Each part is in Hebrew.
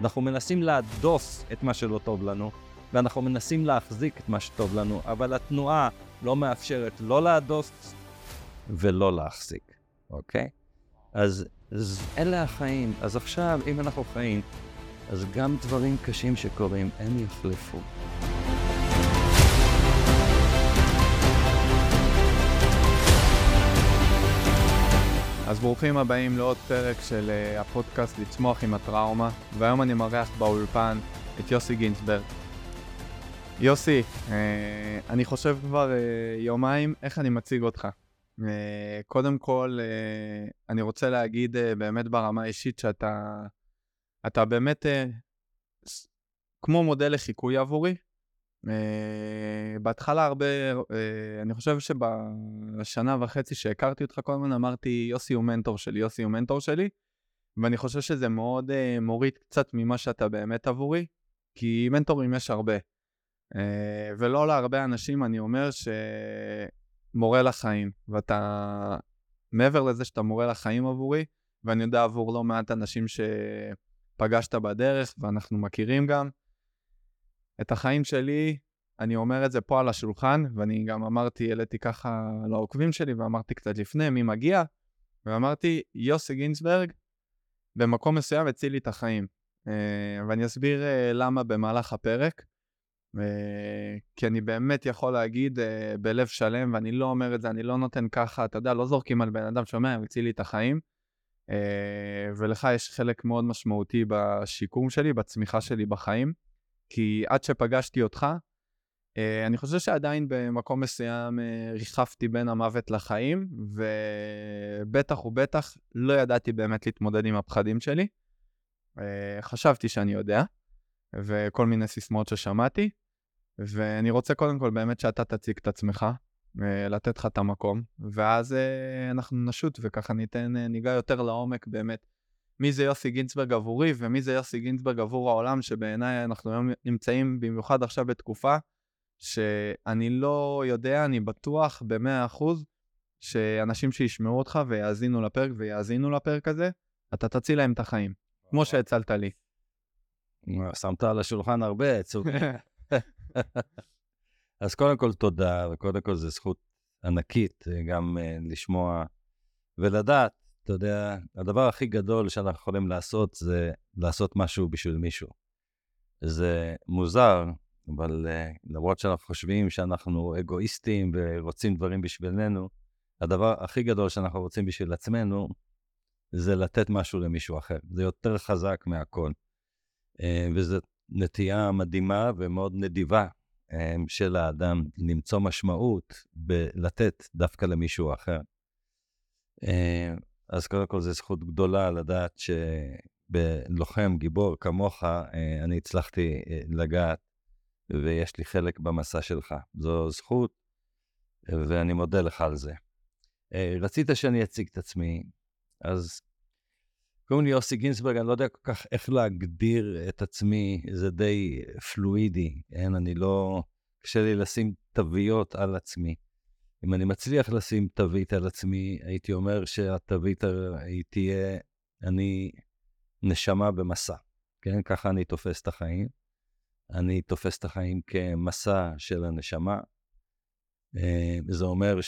אנחנו מנסים להדוף את מה שלא טוב לנו, ואנחנו מנסים להחזיק את מה שטוב לנו, אבל התנועה לא מאפשרת לא להדוף ולא להחזיק, אוקיי? אז, אז אלה החיים. אז עכשיו, אם אנחנו חיים, אז גם דברים קשים שקורים, הם יחלפו. אז ברוכים הבאים לעוד פרק של uh, הפודקאסט לצמוח עם הטראומה, והיום אני מארח באולפן את יוסי גינצברג. יוסי, uh, אני חושב כבר uh, יומיים איך אני מציג אותך. קודם כל, אני רוצה להגיד באמת ברמה האישית שאתה אתה באמת כמו מודל לחיקוי עבורי. Uh, בהתחלה הרבה, uh, אני חושב שבשנה וחצי שהכרתי אותך כל הזמן אמרתי יוסי הוא מנטור שלי, יוסי הוא מנטור שלי, ואני חושב שזה מאוד uh, מוריד קצת ממה שאתה באמת עבורי, כי מנטורים יש הרבה. ולא להרבה אנשים אני אומר שמורה לחיים, ואתה, מעבר לזה שאתה מורה לחיים עבורי, ואני יודע עבור לא מעט אנשים שפגשת בדרך, ואנחנו מכירים גם, את החיים שלי, אני אומר את זה פה על השולחן, ואני גם אמרתי, העליתי ככה לעוקבים שלי, ואמרתי קצת לפני מי מגיע, ואמרתי, יוסי גינצברג, במקום מסוים הציל לי את החיים. Uh, ואני אסביר uh, למה במהלך הפרק. Uh, כי אני באמת יכול להגיד בלב שלם, ואני לא אומר את זה, אני לא נותן ככה, אתה יודע, לא זורקים על בן אדם שאומר, הוא הציל לי את החיים. ולך יש חלק מאוד משמעותי בשיקום שלי, בצמיחה שלי בחיים. כי עד שפגשתי אותך, אה, אני חושב שעדיין במקום מסוים אה, ריחפתי בין המוות לחיים, ובטח ובטח לא ידעתי באמת להתמודד עם הפחדים שלי. אה, חשבתי שאני יודע, וכל מיני סיסמאות ששמעתי, ואני רוצה קודם כל באמת שאתה תציג את עצמך, לתת לך את המקום, ואז אנחנו נשוט וככה ניתן, ניגע יותר לעומק באמת מי זה יוסי גינצברג עבורי ומי זה יוסי גינצברג עבור העולם, שבעיניי אנחנו היום נמצאים במיוחד עכשיו בתקופה שאני לא יודע, אני בטוח ב-100% שאנשים שישמעו אותך ויאזינו לפרק ויאזינו לפרק הזה, אתה תציל להם את החיים, כמו שהצלת לי. שמת על השולחן הרבה עצוב. אז קודם כל תודה, וקודם כל זו זכות ענקית אה, גם uh, לשמוע ולדעת אתה יודע, הדבר הכי גדול שאנחנו יכולים לעשות זה לעשות משהו בשביל מישהו. זה מוזר, אבל uh, למרות שאנחנו חושבים שאנחנו אגואיסטים ורוצים דברים בשבילנו, הדבר הכי גדול שאנחנו רוצים בשביל עצמנו זה לתת משהו למישהו אחר. זה יותר חזק מהכל. Uh, וזו נטייה מדהימה ומאוד נדיבה um, של האדם למצוא משמעות בלתת דווקא למישהו אחר. אז קודם כל זו זכות גדולה לדעת שבלוחם גיבור כמוך, אה, אני הצלחתי אה, לגעת, ויש לי חלק במסע שלך. זו זכות, ואני מודה לך על זה. אה, רצית שאני אציג את עצמי, אז קוראים לי יוסי גינסברג, אני לא יודע כל כך איך להגדיר את עצמי, זה די פלואידי, אין, אני לא... קשה לי לשים תוויות על עצמי. אם אני מצליח לשים תווית על עצמי, הייתי אומר שהתווית היא תהיה, אני נשמה במסע, כן? ככה אני תופס את החיים. אני תופס את החיים כמסע של הנשמה. אה, זה אומר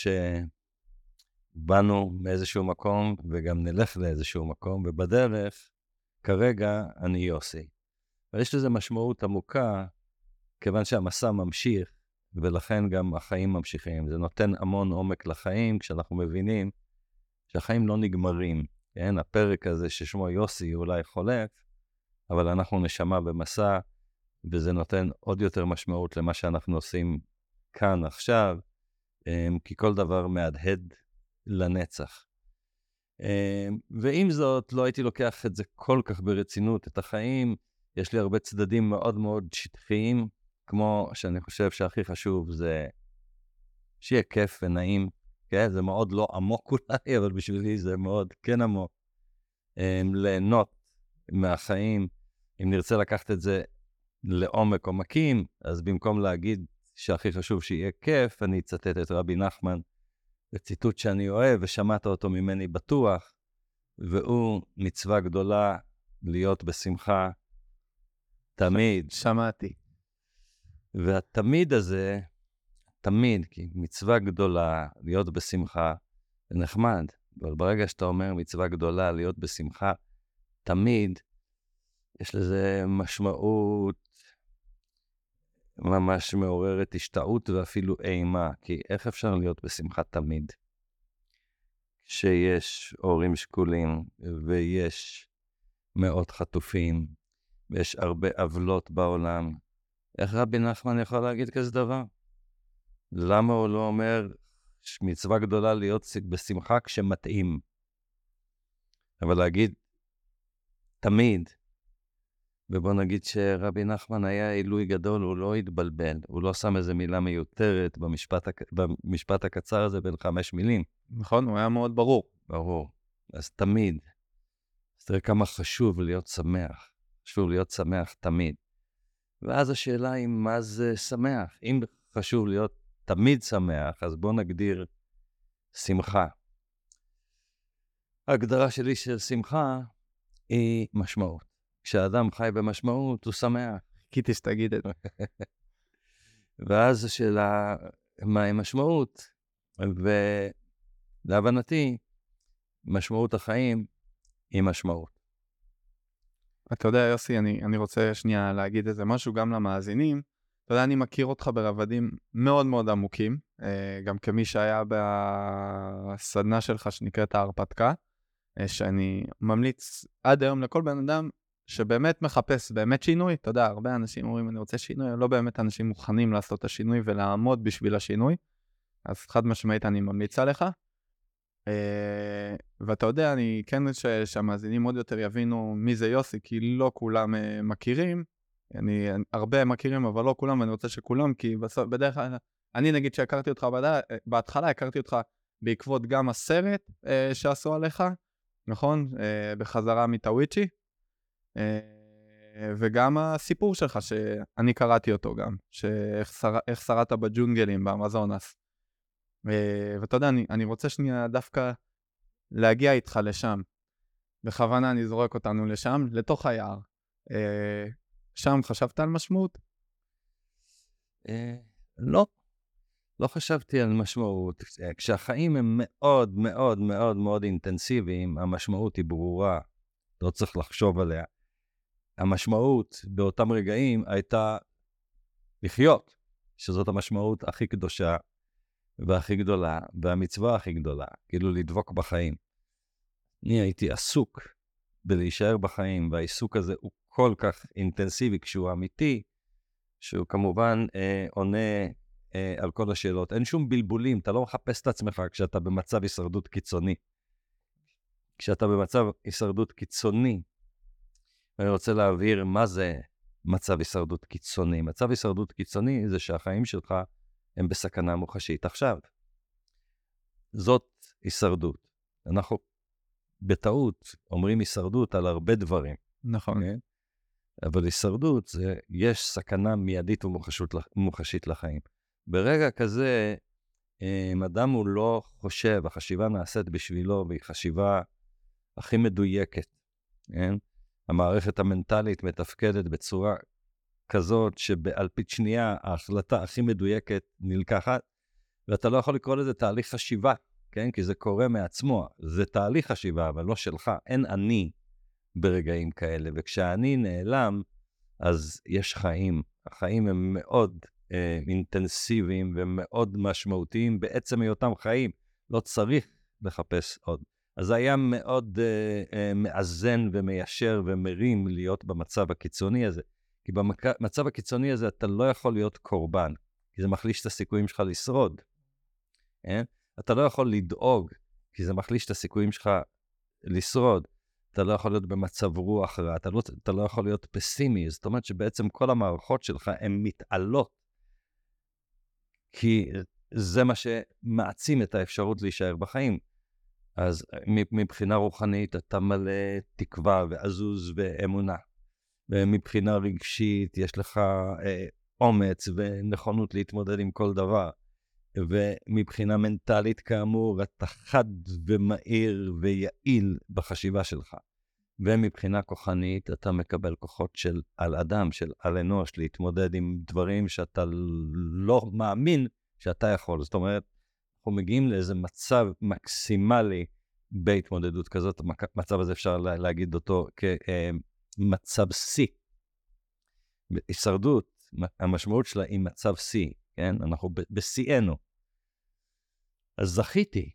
שבאנו מאיזשהו מקום וגם נלך לאיזשהו מקום, ובדרך, כרגע אני יוסי. אבל יש לזה משמעות עמוקה, כיוון שהמסע ממשיך, ולכן גם החיים ממשיכים. זה נותן המון עומק לחיים כשאנחנו מבינים שהחיים לא נגמרים. כן, הפרק הזה ששמו יוסי אולי חולף, אבל אנחנו נשמה במסע, וזה נותן עוד יותר משמעות למה שאנחנו עושים כאן עכשיו, אמ, כי כל דבר מהדהד לנצח. אמ, ועם זאת, לא הייתי לוקח את זה כל כך ברצינות, את החיים. יש לי הרבה צדדים מאוד מאוד שטחיים, כמו שאני חושב שהכי חשוב זה שיהיה כיף ונעים, כן? זה מאוד לא עמוק אולי, אבל בשבילי זה מאוד כן עמוק. Um, ליהנות מהחיים, אם נרצה לקחת את זה לעומק עומקים, אז במקום להגיד שהכי חשוב שיהיה כיף, אני אצטט את רבי נחמן, בציטוט שאני אוהב, ושמעת אותו ממני בטוח, והוא מצווה גדולה להיות בשמחה תמיד. שמעתי. והתמיד הזה, תמיד, כי מצווה גדולה להיות בשמחה, זה נחמד, אבל ברגע שאתה אומר מצווה גדולה להיות בשמחה, תמיד, יש לזה משמעות ממש מעוררת השתאות ואפילו אימה, כי איך אפשר להיות בשמחה תמיד? כשיש הורים שכולים ויש מאות חטופים ויש הרבה עוולות בעולם, איך רבי נחמן יכול להגיד כזה דבר? למה הוא לא אומר מצווה גדולה להיות בשמחה כשמתאים? אבל להגיד תמיד, ובוא נגיד שרבי נחמן היה עילוי גדול, הוא לא התבלבל, הוא לא שם איזה מילה מיותרת במשפט, הק... במשפט הקצר הזה בין חמש מילים. נכון, הוא היה מאוד ברור. ברור. אז תמיד. אז תראה כמה חשוב להיות שמח. חשוב להיות שמח תמיד. ואז השאלה היא, מה זה שמח? אם חשוב להיות תמיד שמח, אז בואו נגדיר שמחה. ההגדרה שלי של שמחה היא משמעות. כשאדם חי במשמעות, הוא שמח. חיכיתי שתגיד את זה. ואז השאלה, מהי משמעות? ולהבנתי, משמעות החיים היא משמעות. אתה יודע, יוסי, אני, אני רוצה שנייה להגיד איזה משהו גם למאזינים. אתה יודע, אני מכיר אותך ברבדים מאוד מאוד עמוקים, אה, גם כמי שהיה בסדנה שלך שנקראת ההרפתקה, אה, שאני ממליץ עד היום לכל בן אדם שבאמת מחפש באמת שינוי. אתה יודע, הרבה אנשים אומרים, אני רוצה שינוי, לא באמת אנשים מוכנים לעשות את השינוי ולעמוד בשביל השינוי. אז חד משמעית אני ממליץ עליך. Uh, ואתה יודע, אני כן רוצה שהמאזינים עוד יותר יבינו מי זה יוסי, כי לא כולם uh, מכירים. אני, הרבה מכירים, אבל לא כולם, ואני רוצה שכולם, כי בסוף, בדרך כלל, אני נגיד שהכרתי אותך בד... בהתחלה, הכרתי אותך בעקבות גם הסרט uh, שעשו עליך, נכון? Uh, בחזרה מטאוויצ'י. Uh, וגם הסיפור שלך, שאני קראתי אותו גם, שאיך שר... שרדת בג'ונגלים באמזונס. אה, ואתה יודע, אני, אני רוצה שנייה דווקא להגיע איתך לשם. בכוונה אני זורק אותנו לשם, לתוך היער. אה, שם חשבת על משמעות? אה, לא. לא חשבתי על משמעות. כשהחיים הם מאוד מאוד מאוד מאוד אינטנסיביים, המשמעות היא ברורה, לא צריך לחשוב עליה. המשמעות באותם רגעים הייתה לחיות, שזאת המשמעות הכי קדושה והכי גדולה, והמצווה הכי גדולה, כאילו לדבוק בחיים. אני הייתי עסוק בלהישאר בחיים, והעיסוק הזה הוא כל כך אינטנסיבי כשהוא אמיתי, שהוא כמובן אה, עונה אה, על כל השאלות. אין שום בלבולים, אתה לא מחפש את עצמך כשאתה במצב הישרדות קיצוני. כשאתה במצב הישרדות קיצוני, ואני רוצה להבהיר מה זה מצב הישרדות קיצוני. מצב הישרדות קיצוני זה שהחיים שלך הם בסכנה מוחשית עכשיו. זאת הישרדות. אנחנו בטעות אומרים הישרדות על הרבה דברים. נכון. כן? אבל הישרדות זה, יש סכנה מיידית ומוחשית לחיים. ברגע כזה, אם אדם הוא לא חושב, החשיבה נעשית בשבילו, והיא חשיבה הכי מדויקת, כן? המערכת המנטלית מתפקדת בצורה כזאת שבאלפית שנייה ההחלטה הכי מדויקת נלקחת, ואתה לא יכול לקרוא לזה תהליך חשיבה, כן? כי זה קורה מעצמו. זה תהליך חשיבה, אבל לא שלך. אין אני ברגעים כאלה, וכשהאני נעלם, אז יש חיים. החיים הם מאוד אה, אינטנסיביים ומאוד משמעותיים בעצם היותם חיים. לא צריך לחפש עוד. אז זה היה מאוד אה, אה, מאזן ומיישר ומרים להיות במצב הקיצוני הזה. כי במצב הקיצוני הזה אתה לא יכול להיות קורבן, כי זה מחליש את הסיכויים שלך לשרוד. כן? אתה לא יכול לדאוג, כי זה מחליש את הסיכויים שלך לשרוד. אתה לא יכול להיות במצב רוח רע, אתה לא, אתה לא יכול להיות פסימי, זאת אומרת שבעצם כל המערכות שלך הן מתעלות, כי זה מה שמעצים את האפשרות להישאר בחיים. אז מבחינה רוחנית אתה מלא תקווה ועזוז ואמונה. ומבחינה רגשית יש לך אה, אומץ ונכונות להתמודד עם כל דבר. ומבחינה מנטלית, כאמור, אתה חד ומהיר ויעיל בחשיבה שלך. ומבחינה כוחנית אתה מקבל כוחות של על אדם, של על אנוש, להתמודד עם דברים שאתה לא מאמין שאתה יכול. זאת אומרת, אנחנו מגיעים לאיזה מצב מקסימלי בהתמודדות כזאת, המצב הזה אפשר להגיד אותו כמצב שיא. הישרדות, המשמעות שלה היא מצב שיא, כן? אנחנו בשיאנו. אז זכיתי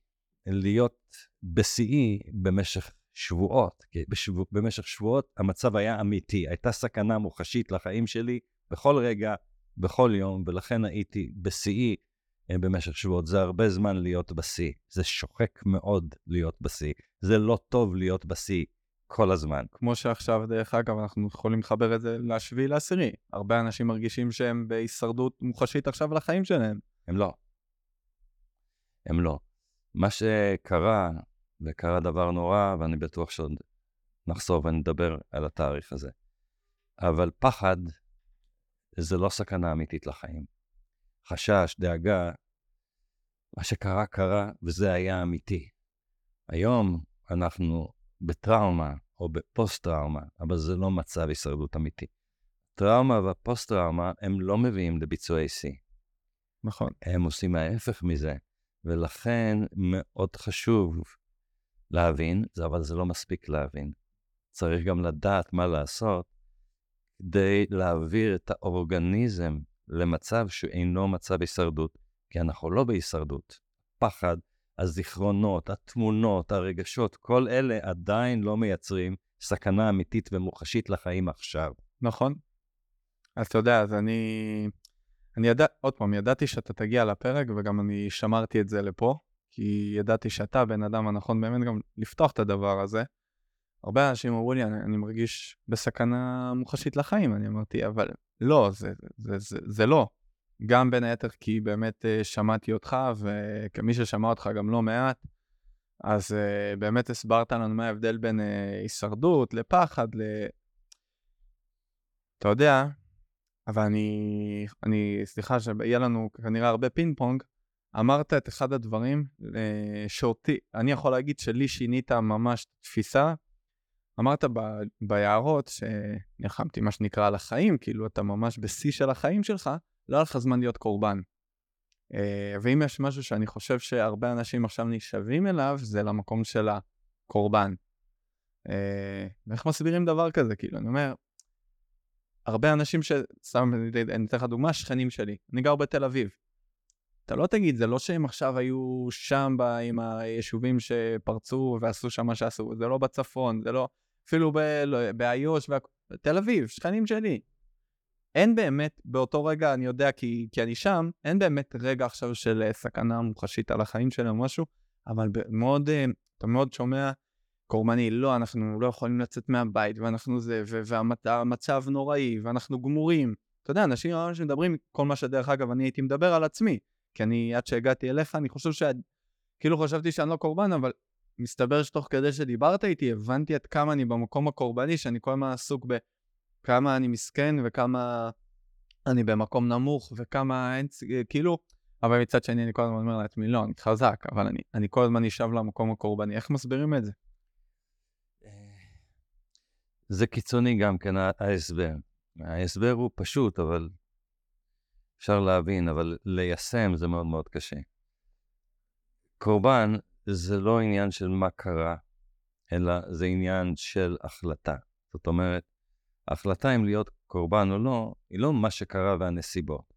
להיות בשיאי במשך שבועות, כי בשבוע, במשך שבועות המצב היה אמיתי, הייתה סכנה מוחשית לחיים שלי בכל רגע, בכל יום, ולכן הייתי בשיאי אה, במשך שבועות. זה הרבה זמן להיות בשיא, זה שוחק מאוד להיות בשיא, זה לא טוב להיות בשיא כל הזמן. כמו שעכשיו, דרך אגב, אנחנו יכולים לחבר את זה לשביעי לעשירי. הרבה אנשים מרגישים שהם בהישרדות מוחשית עכשיו לחיים שלהם. הם לא. הם לא. מה שקרה, וקרה דבר נורא, ואני בטוח שעוד נחזור ונדבר על התאריך הזה. אבל פחד זה לא סכנה אמיתית לחיים. חשש, דאגה, מה שקרה, קרה, וזה היה אמיתי. היום אנחנו בטראומה או בפוסט-טראומה, אבל זה לא מצב הישרדות אמיתי. טראומה והפוסט-טראומה הם לא מביאים לביצועי שיא. נכון. הם עושים ההפך מזה, ולכן מאוד חשוב להבין, אבל זה לא מספיק להבין. צריך גם לדעת מה לעשות כדי להעביר את האורגניזם למצב שאינו מצב הישרדות, כי אנחנו לא בהישרדות. פחד, הזיכרונות, התמונות, הרגשות, כל אלה עדיין לא מייצרים סכנה אמיתית ומוחשית לחיים עכשיו. נכון. אז אתה יודע, אז אני... אני ידע, עוד פעם, ידעתי שאתה תגיע לפרק וגם אני שמרתי את זה לפה, כי ידעתי שאתה הבן אדם הנכון באמת גם לפתוח את הדבר הזה. הרבה אנשים אמרו לי, אני, אני מרגיש בסכנה מוחשית לחיים, אני אמרתי, אבל לא, זה, זה, זה, זה לא. גם בין היתר כי באמת uh, שמעתי אותך, וכמי ששמע אותך גם לא מעט, אז uh, באמת הסברת לנו מה ההבדל בין uh, הישרדות לפחד, ל... אתה יודע, אבל אני, אני, סליחה שיהיה לנו כנראה הרבה פינג פונג, אמרת את אחד הדברים אה, שאותי, אני יכול להגיד שלי שינית ממש תפיסה. אמרת ב, ביערות שנלחמתי מה שנקרא על החיים, כאילו אתה ממש בשיא של החיים שלך, לא היה לך זמן להיות קורבן. אה, ואם יש משהו שאני חושב שהרבה אנשים עכשיו נשאבים אליו, זה למקום של הקורבן. אה, ואיך מסבירים דבר כזה? כאילו, אני אומר, הרבה אנשים ש... סתם, אני אתן לך דוגמה, שכנים שלי. אני גר בתל אביב. אתה לא תגיד, זה לא שהם עכשיו היו שם ב, עם היישובים שפרצו ועשו שם מה שעשו, זה לא בצפון, זה לא, אפילו לא, באיו"ש, בתל אביב, שכנים שלי. אין באמת, באותו רגע, אני יודע כי, כי אני שם, אין באמת רגע עכשיו של אה, סכנה מוחשית על החיים שלהם או משהו, אבל מאוד, אה, אתה מאוד שומע קורבני, לא, אנחנו לא יכולים לצאת מהבית, ואנחנו זה, והמצב נוראי, ואנחנו גמורים. אתה יודע, אנשים ממש מדברים, כל מה שדרך אגב אני הייתי מדבר על עצמי. כי אני, עד שהגעתי אליך, אני חושב ש... כאילו חשבתי שאני לא קורבן, אבל מסתבר שתוך כדי שדיברת איתי, הבנתי עד כמה אני במקום הקורבני, שאני כל הזמן עסוק בכמה אני מסכן וכמה אני במקום נמוך וכמה אין, כאילו, אבל מצד שני אני כל הזמן אומר לעצמי, לא, אני חזק, אבל אני, אני כל הזמן נשאב למקום הקורבני. איך מסבירים את זה? זה קיצוני גם כן, ההסבר. ההסבר הוא פשוט, אבל אפשר להבין, אבל ליישם זה מאוד מאוד קשה. קורבן זה לא עניין של מה קרה, אלא זה עניין של החלטה. זאת אומרת, ההחלטה אם להיות קורבן או לא, היא לא מה שקרה והנסיבות,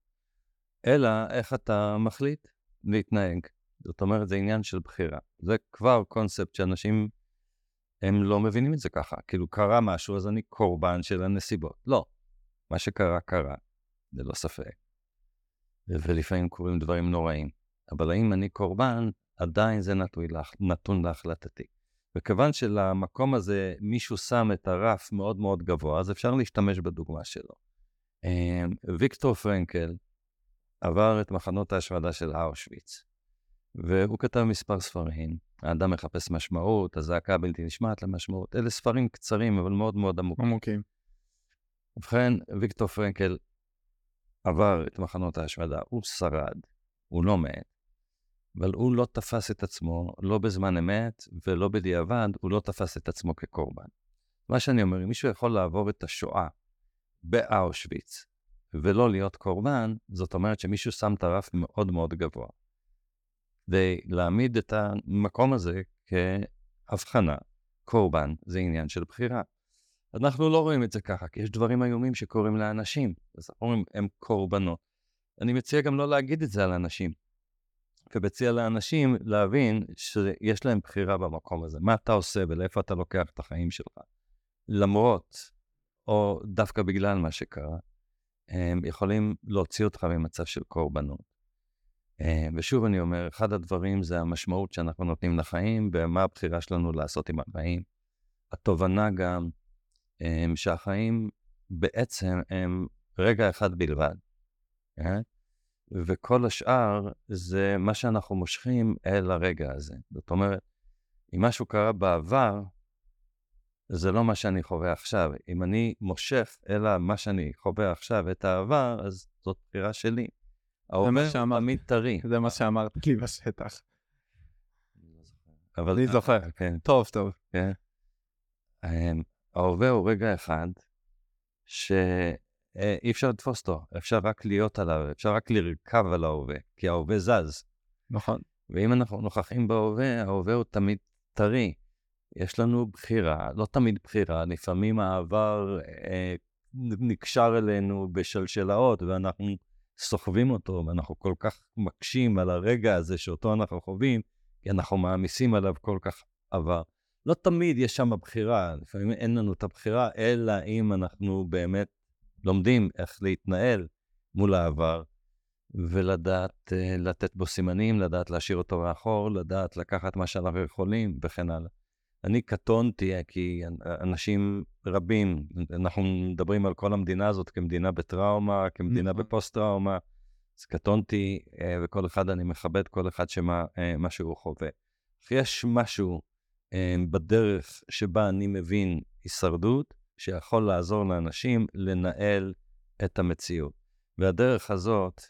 אלא איך אתה מחליט להתנהג. זאת אומרת, זה עניין של בחירה. זה כבר קונספט שאנשים, הם לא מבינים את זה ככה. כאילו, קרה משהו, אז אני קורבן של הנסיבות. לא. מה שקרה, קרה, ללא ספק. ולפעמים קורים דברים נוראים. אבל האם אני קורבן, עדיין זה נתון, נתון להחלטתי. וכיוון שלמקום הזה מישהו שם את הרף מאוד מאוד גבוה, אז אפשר להשתמש בדוגמה שלו. אמ, ויקטור פרנקל עבר את מחנות ההשמדה של אושוויץ, והוא כתב מספר ספרים. האדם מחפש משמעות, הזעקה הבלתי נשמעת למשמעות. אלה ספרים קצרים, אבל מאוד מאוד עמוקים. עמוקים. ובכן, ויקטור פרנקל עבר את מחנות ההשמדה, הוא שרד, הוא לא מת, אבל הוא לא תפס את עצמו, לא בזמן אמת ולא בדיעבד, הוא לא תפס את עצמו כקורבן. מה שאני אומר, אם מישהו יכול לעבור את השואה באושוויץ ולא להיות קורבן, זאת אומרת שמישהו שם את הרף מאוד מאוד גבוה. כדי להעמיד את המקום הזה כהבחנה, קורבן זה עניין של בחירה. אנחנו לא רואים את זה ככה, כי יש דברים איומים שקורים לאנשים. אז אנחנו אומרים, הם קורבנות. אני מציע גם לא להגיד את זה על אנשים. ומציע לאנשים להבין שיש להם בחירה במקום הזה. מה אתה עושה ולאיפה אתה לוקח את החיים שלך. למרות, או דווקא בגלל מה שקרה, הם יכולים להוציא אותך ממצב של קורבנות. ושוב אני אומר, אחד הדברים זה המשמעות שאנחנו נותנים לחיים ומה הבחירה שלנו לעשות עם החיים. התובנה גם שהחיים בעצם הם רגע אחד בלבד. וכל השאר זה מה שאנחנו מושכים אל הרגע הזה. זאת אומרת, אם משהו קרה בעבר, זה לא מה שאני חווה עכשיו. אם אני מושך אלא מה שאני חווה עכשיו, את העבר, אז זאת בחירה שלי. ההווה תמיד טרי. זה מה שאמרת לי בשטח. אבל אני זוכר. כן. טוב, טוב. כן. אמ, ההווה הוא רגע אחד שאי אפשר לתפוס אותו, אפשר רק להיות עליו, אפשר רק לרכב על ההווה, כי ההווה זז. נכון. ואם אנחנו נוכחים בהווה, ההווה הוא תמיד טרי. יש לנו בחירה, לא תמיד בחירה, לפעמים העבר אה, נקשר אלינו בשלשלאות ואנחנו סוחבים אותו, ואנחנו כל כך מקשים על הרגע הזה שאותו אנחנו חווים, כי אנחנו מעמיסים עליו כל כך עבר. לא תמיד יש שם בחירה, לפעמים אין לנו את הבחירה, אלא אם אנחנו באמת לומדים איך להתנהל מול העבר, ולדעת uh, לתת בו סימנים, לדעת להשאיר אותו מאחור, לדעת לקחת מה שאנחנו יכולים וכן הלאה. אני קטונתי, כי אנשים רבים, אנחנו מדברים על כל המדינה הזאת כמדינה בטראומה, כמדינה נכון. בפוסט-טראומה, אז קטונתי, אה, וכל אחד, אני מכבד כל אחד שמה אה, שהוא חווה. אך יש משהו אה, בדרך שבה אני מבין הישרדות, שיכול לעזור לאנשים לנהל את המציאות. והדרך הזאת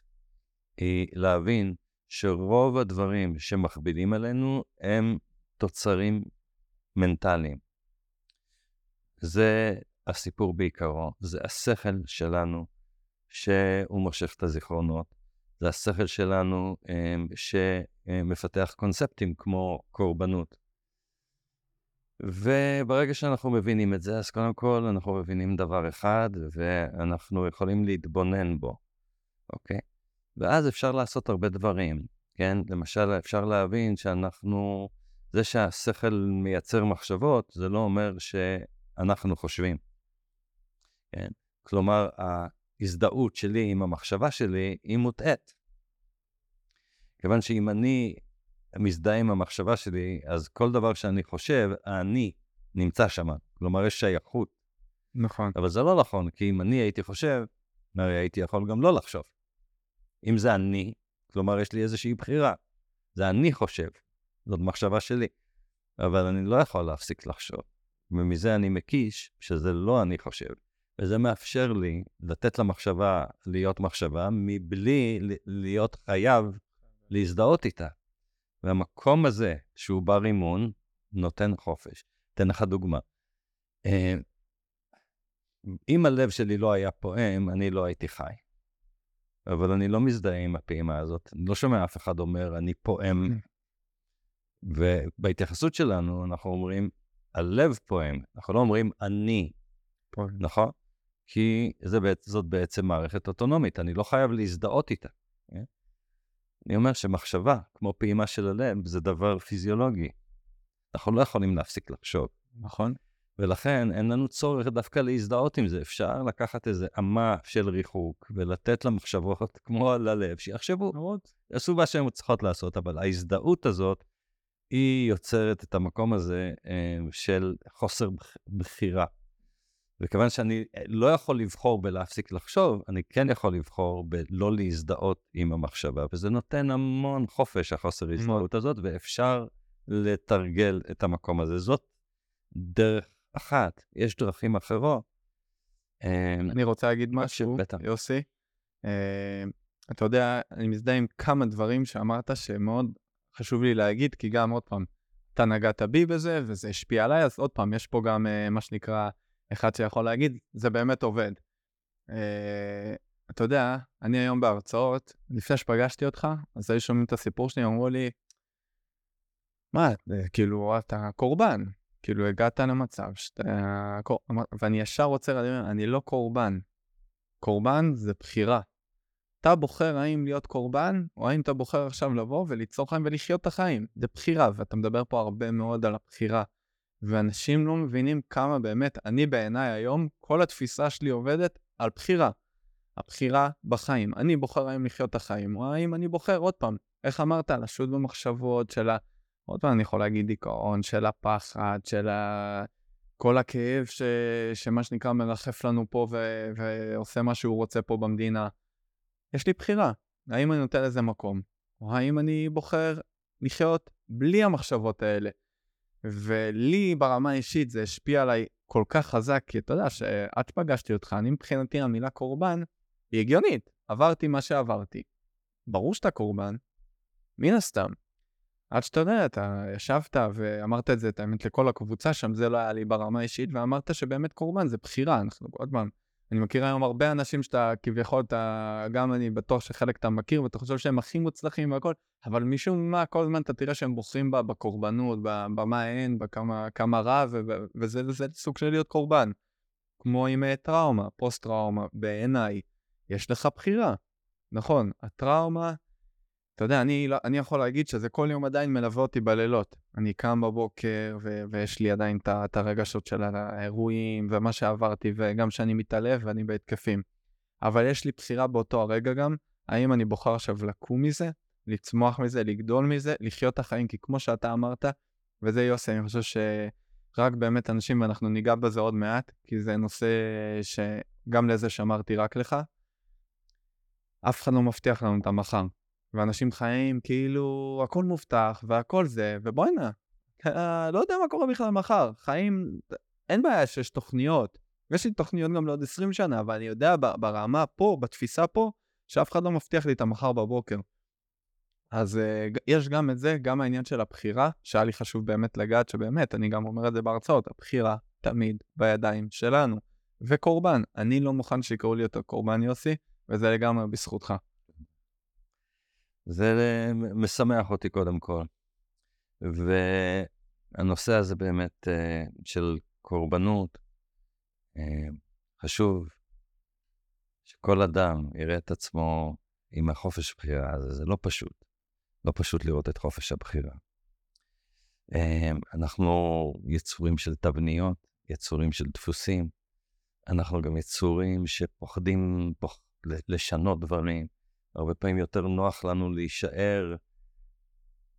היא להבין שרוב הדברים שמכבידים עלינו הם תוצרים מנטליים. זה הסיפור בעיקרו, זה השכל שלנו שהוא מושך את הזיכרונות, זה השכל שלנו אמ, שמפתח קונספטים כמו קורבנות. וברגע שאנחנו מבינים את זה, אז קודם כל אנחנו מבינים דבר אחד, ואנחנו יכולים להתבונן בו, אוקיי? ואז אפשר לעשות הרבה דברים, כן? למשל, אפשר להבין שאנחנו זה שהשכל מייצר מחשבות, זה לא אומר שאנחנו חושבים. כן? כלומר, ההזדהות שלי עם המחשבה שלי היא מוטעית. כיוון שאם אני מזדהה עם המחשבה שלי, אז כל דבר שאני חושב, אני נמצא שם. כלומר, יש שייכות. נכון. אבל זה לא נכון, כי אם אני הייתי חושב, הרי הייתי יכול גם לא לחשוב. אם זה אני, כלומר, יש לי איזושהי בחירה. זה אני חושב. זאת מחשבה שלי. אבל אני לא יכול להפסיק לחשוב. ומזה אני מקיש שזה לא אני חושב. וזה מאפשר לי לתת למחשבה להיות מחשבה, מבלי להיות חייב להזדהות איתה. והמקום הזה, שהוא בר אימון, נותן חופש. אתן לך דוגמה. אה, אם הלב שלי לא היה פועם, אני לא הייתי חי. אבל אני לא מזדהה עם הפעימה הזאת. אני לא שומע אף אחד אומר, אני פועם ובהתייחסות שלנו אנחנו אומרים, הלב פועם, אנחנו לא אומרים אני, פועם. נכון? כי זה, זאת בעצם מערכת אוטונומית, אני לא חייב להזדהות איתה. אני אומר שמחשבה, כמו פעימה של הלב, זה דבר פיזיולוגי. אנחנו לא יכולים להפסיק לחשוב. נכון. ולכן אין לנו צורך דווקא להזדהות עם זה. אפשר לקחת איזה אמה של ריחוק ולתת למחשבות כמו על הלב, שיחשבו, יעשו מה שהן צריכות לעשות, אבל ההזדהות הזאת היא יוצרת את המקום הזה אה, של חוסר בחירה. וכיוון שאני אה, לא יכול לבחור בלהפסיק לחשוב, אני כן יכול לבחור בלא להזדהות עם המחשבה, וזה נותן המון חופש, החוסר הזדהות הזאת, ואפשר לתרגל את המקום הזה. זאת דרך אחת, יש דרכים אחרות. אה, אני רוצה להגיד משהו, יוסי. אתה יודע, אני מזדהה עם כמה דברים שאמרת שמאוד חשוב לי להגיד, כי גם עוד פעם, אתה נגעת בי בזה, וזה השפיע עליי, אז עוד פעם, יש פה גם uh, מה שנקרא, אחד שיכול להגיד, זה באמת עובד. Uh, אתה יודע, אני היום בהרצאות, לפני שפגשתי אותך, אז היו שומעים את הסיפור שלי, אמרו לי, מה, כאילו, אתה קורבן. כאילו, הגעת למצב שאתה... ואני ישר רוצה לדבר, אני לא קורבן. קורבן זה בחירה. אתה בוחר האם להיות קורבן, או האם אתה בוחר עכשיו לבוא וליצור חיים ולחיות את החיים. זה בחירה, ואתה מדבר פה הרבה מאוד על הבחירה. ואנשים לא מבינים כמה באמת, אני בעיניי היום, כל התפיסה שלי עובדת על בחירה. הבחירה בחיים. אני בוחר האם לחיות את החיים, או האם אני בוחר, עוד פעם, איך אמרת, לשוט במחשבות של ה... עוד פעם אני יכול להגיד דיכאון, של הפחד, של ה... כל הכאב ש... שמה שנקרא מרחף לנו פה ו... ועושה מה שהוא רוצה פה במדינה. יש לי בחירה, האם אני נותן לזה מקום, או האם אני בוחר לחיות בלי המחשבות האלה. ולי ברמה האישית זה השפיע עליי כל כך חזק, כי אתה יודע שעד שפגשתי אותך, אני מבחינתי המילה קורבן היא הגיונית. עברתי מה שעברתי. ברור שאתה קורבן, מן הסתם. עד שאתה יודע, אתה ישבת ואמרת את זה, את האמת, לכל הקבוצה שם, זה לא היה לי ברמה האישית, ואמרת שבאמת קורבן זה בחירה. אנחנו עוד פעם, אני מכיר היום הרבה אנשים שאתה כביכול, אתה, גם אני בטוח שחלק אתה מכיר, ואתה חושב שהם הכי מוצלחים והכל, אבל משום מה, כל הזמן אתה תראה שהם בוחרים בה, בקורבנות, במה אין, בכמה רע, וזה, וזה סוג של להיות קורבן. כמו עם אה, טראומה, פוסט-טראומה, בעיניי, יש לך בחירה. נכון, הטראומה, אתה יודע, אני, לא, אני יכול להגיד שזה כל יום עדיין מלווה אותי בלילות. אני קם בבוקר ו- ויש לי עדיין את הרגשות של האירועים ומה שעברתי, וגם שאני מתעלף ואני בהתקפים. אבל יש לי בחירה באותו הרגע גם, האם אני בוחר עכשיו לקום מזה, לצמוח מזה, לגדול מזה, לחיות את החיים, כי כמו שאתה אמרת, וזה יוסי, אני חושב שרק באמת אנשים, ואנחנו ניגע בזה עוד מעט, כי זה נושא שגם לזה שמרתי רק לך, אף אחד לא מבטיח לנו את המחר. ואנשים חיים כאילו הכל מובטח והכל זה, ובוא'נה, לא יודע מה קורה בכלל מחר. חיים, אין בעיה שיש תוכניות. יש לי תוכניות גם לעוד 20 שנה, אבל אני יודע ברמה פה, בתפיסה פה, שאף אחד לא מבטיח לי את המחר בבוקר. אז uh, יש גם את זה, גם העניין של הבחירה, שהיה לי חשוב באמת לגעת, שבאמת, אני גם אומר את זה בהרצאות, הבחירה תמיד בידיים שלנו. וקורבן, אני לא מוכן שיקראו לי אותו קורבן יוסי, וזה לגמרי בזכותך. זה משמח אותי קודם כל. והנושא הזה באמת אה, של קורבנות, אה, חשוב שכל אדם יראה את עצמו עם החופש הבחירה הזה, זה לא פשוט. לא פשוט לראות את חופש הבחירה. אה, אנחנו יצורים של תבניות, יצורים של דפוסים, אנחנו גם יצורים שפוחדים פוח, לשנות דברים. הרבה פעמים יותר נוח לנו להישאר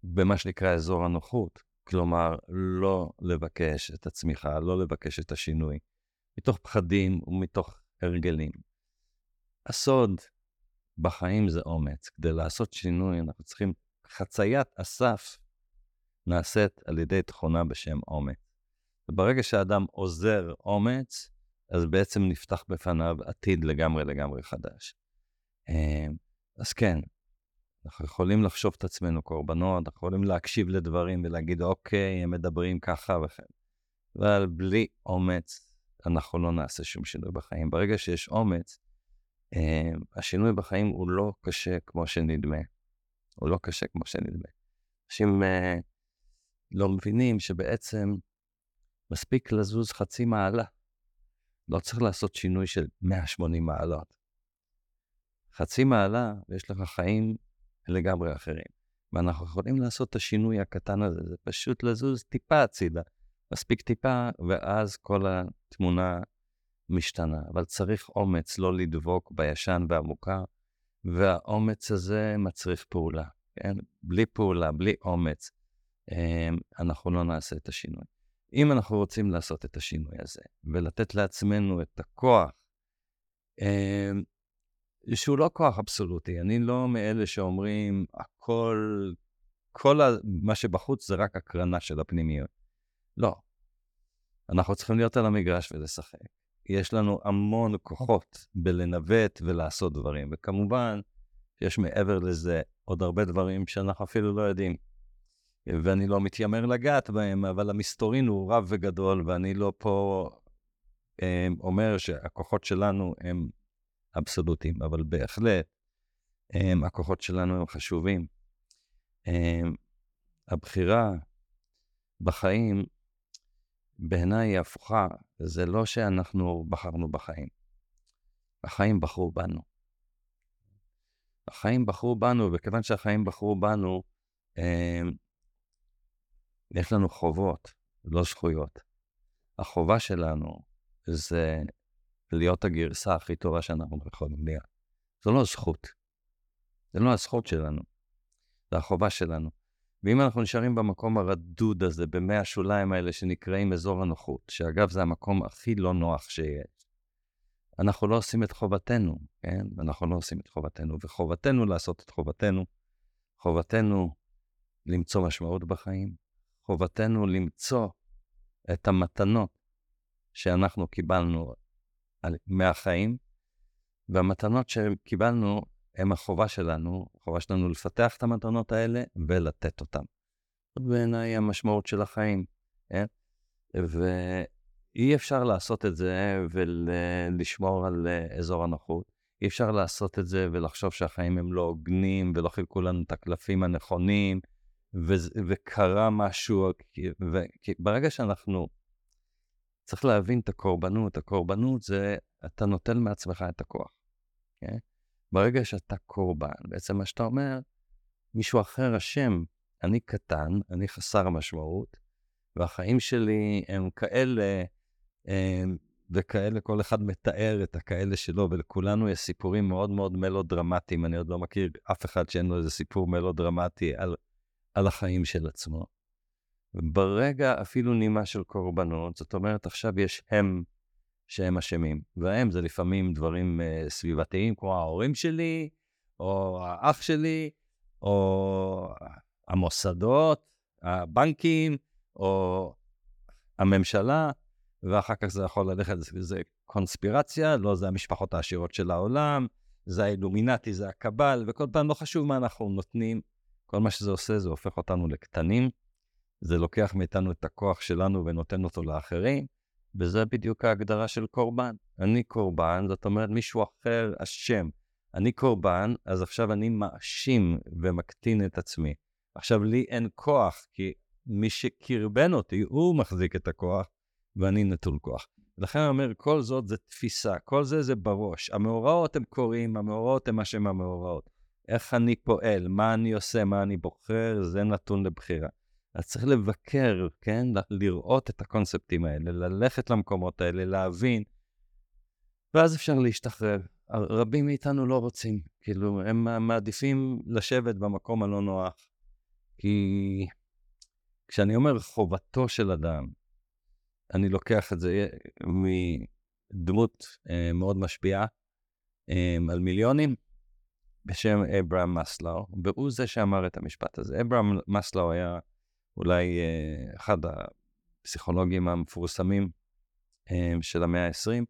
במה שנקרא אזור הנוחות. כלומר, לא לבקש את הצמיחה, לא לבקש את השינוי, מתוך פחדים ומתוך הרגלים. הסוד בחיים זה אומץ. כדי לעשות שינוי, אנחנו צריכים חציית הסף נעשית על ידי תכונה בשם אומץ. וברגע שאדם עוזר אומץ, אז בעצם נפתח בפניו עתיד לגמרי לגמרי חדש. אז כן, אנחנו יכולים לחשוב את עצמנו קורבנות, אנחנו יכולים להקשיב לדברים ולהגיד, אוקיי, הם מדברים ככה וכן. אבל בלי אומץ, אנחנו לא נעשה שום שינוי בחיים. ברגע שיש אומץ, אה, השינוי בחיים הוא לא קשה כמו שנדמה. הוא לא קשה כמו שנדמה. אנשים אה, לא מבינים שבעצם מספיק לזוז חצי מעלה. לא צריך לעשות שינוי של 180 מעלות. חצי מעלה, ויש לך חיים לגמרי אחרים. ואנחנו יכולים לעשות את השינוי הקטן הזה, זה פשוט לזוז טיפה הצידה. מספיק טיפה, ואז כל התמונה משתנה. אבל צריך אומץ לא לדבוק בישן והמוכר, והאומץ הזה מצריך פעולה. כן? בלי פעולה, בלי אומץ, אמ, אנחנו לא נעשה את השינוי. אם אנחנו רוצים לעשות את השינוי הזה, ולתת לעצמנו את הכוח, אמ, שהוא לא כוח אבסולוטי, אני לא מאלה שאומרים, הכל, כל מה שבחוץ זה רק הקרנה של הפנימיות. לא. אנחנו צריכים להיות על המגרש ולשחק. יש לנו המון כוחות בלנווט ולעשות דברים, וכמובן, יש מעבר לזה עוד הרבה דברים שאנחנו אפילו לא יודעים. ואני לא מתיימר לגעת בהם, אבל המסתורין הוא רב וגדול, ואני לא פה אה, אומר שהכוחות שלנו הם אבסולוטיים, אבל בהחלט אה, הכוחות שלנו הם חשובים. אה, הבחירה בחיים בעיניי היא הפוכה, זה לא שאנחנו בחרנו בחיים. החיים בחרו בנו. החיים בחרו בנו, וכיוון שהחיים בחרו בנו, אה, יש לנו חובות, לא זכויות. החובה שלנו זה להיות הגרסה הכי טובה שאנחנו יכולים להיות. זו לא זכות. זה לא הזכות שלנו, זה החובה שלנו. ואם אנחנו נשארים במקום הרדוד הזה, במי השוליים האלה שנקראים אזור הנוחות, שאגב, זה המקום הכי לא נוח שיש, אנחנו לא עושים את חובתנו, כן? אנחנו לא עושים את חובתנו, וחובתנו לעשות את חובתנו. חובתנו למצוא משמעות בחיים, חובתנו למצוא את המתנות שאנחנו קיבלנו מהחיים, והמתנות שקיבלנו הם החובה שלנו, החובה שלנו לפתח את המתנות האלה ולתת אותן. זאת בעיניי המשמעות של החיים, כן? ואי אפשר לעשות את זה ולשמור על אזור הנוחות. אי אפשר לעשות את זה ולחשוב שהחיים הם לא הוגנים ולא חילקו לנו את הקלפים הנכונים, ו- וקרה משהו, ברגע שאנחנו, צריך להבין את הקורבנות, הקורבנות זה, אתה נוטל מעצמך את הכוח, כן? ברגע שאתה קורבן, בעצם מה שאתה אומר, מישהו אחר אשם, אני קטן, אני חסר משמעות, והחיים שלי הם כאלה, הם, וכאלה, כל אחד מתאר את הכאלה שלו, ולכולנו יש סיפורים מאוד מאוד מלודרמטיים, אני עוד לא מכיר אף אחד שאין לו איזה סיפור מלודרמטי על, על החיים של עצמו. ברגע אפילו נימה של קורבנות, זאת אומרת, עכשיו יש הם שהם אשמים. והם זה לפעמים דברים uh, סביבתיים, כמו ההורים שלי, או האח שלי, או המוסדות, הבנקים, או הממשלה, ואחר כך זה יכול ללכת, זה קונספירציה, לא זה המשפחות העשירות של העולם, זה האילומינטי, זה הקבל, וכל פעם לא חשוב מה אנחנו נותנים, כל מה שזה עושה, זה הופך אותנו לקטנים, זה לוקח מאיתנו את הכוח שלנו ונותן אותו לאחרים. וזה בדיוק ההגדרה של קורבן. אני קורבן, זאת אומרת מישהו אחר אשם. אני קורבן, אז עכשיו אני מאשים ומקטין את עצמי. עכשיו לי אין כוח, כי מי שקרבן אותי, הוא מחזיק את הכוח, ואני נטול כוח. לכן אני אומר, כל זאת זה תפיסה, כל זה זה בראש. המאורעות הם קורים, המאורעות הם מה שהם המאורעות. איך אני פועל, מה אני עושה, מה אני בוחר, זה נתון לבחירה. אז צריך לבקר, כן? לראות את הקונספטים האלה, ללכת למקומות האלה, להבין, ואז אפשר להשתחרר. רבים מאיתנו לא רוצים, כאילו, הם מעדיפים לשבת במקום הלא נוח. כי כשאני אומר חובתו של אדם, אני לוקח את זה מדמות אה, מאוד משפיעה אה, על מיליונים, בשם אברהם מסלאו, והוא זה שאמר את המשפט הזה. אברהם מסלאו היה אולי אה, אחד הפסיכולוגים המפורסמים אה, של המאה ה-20.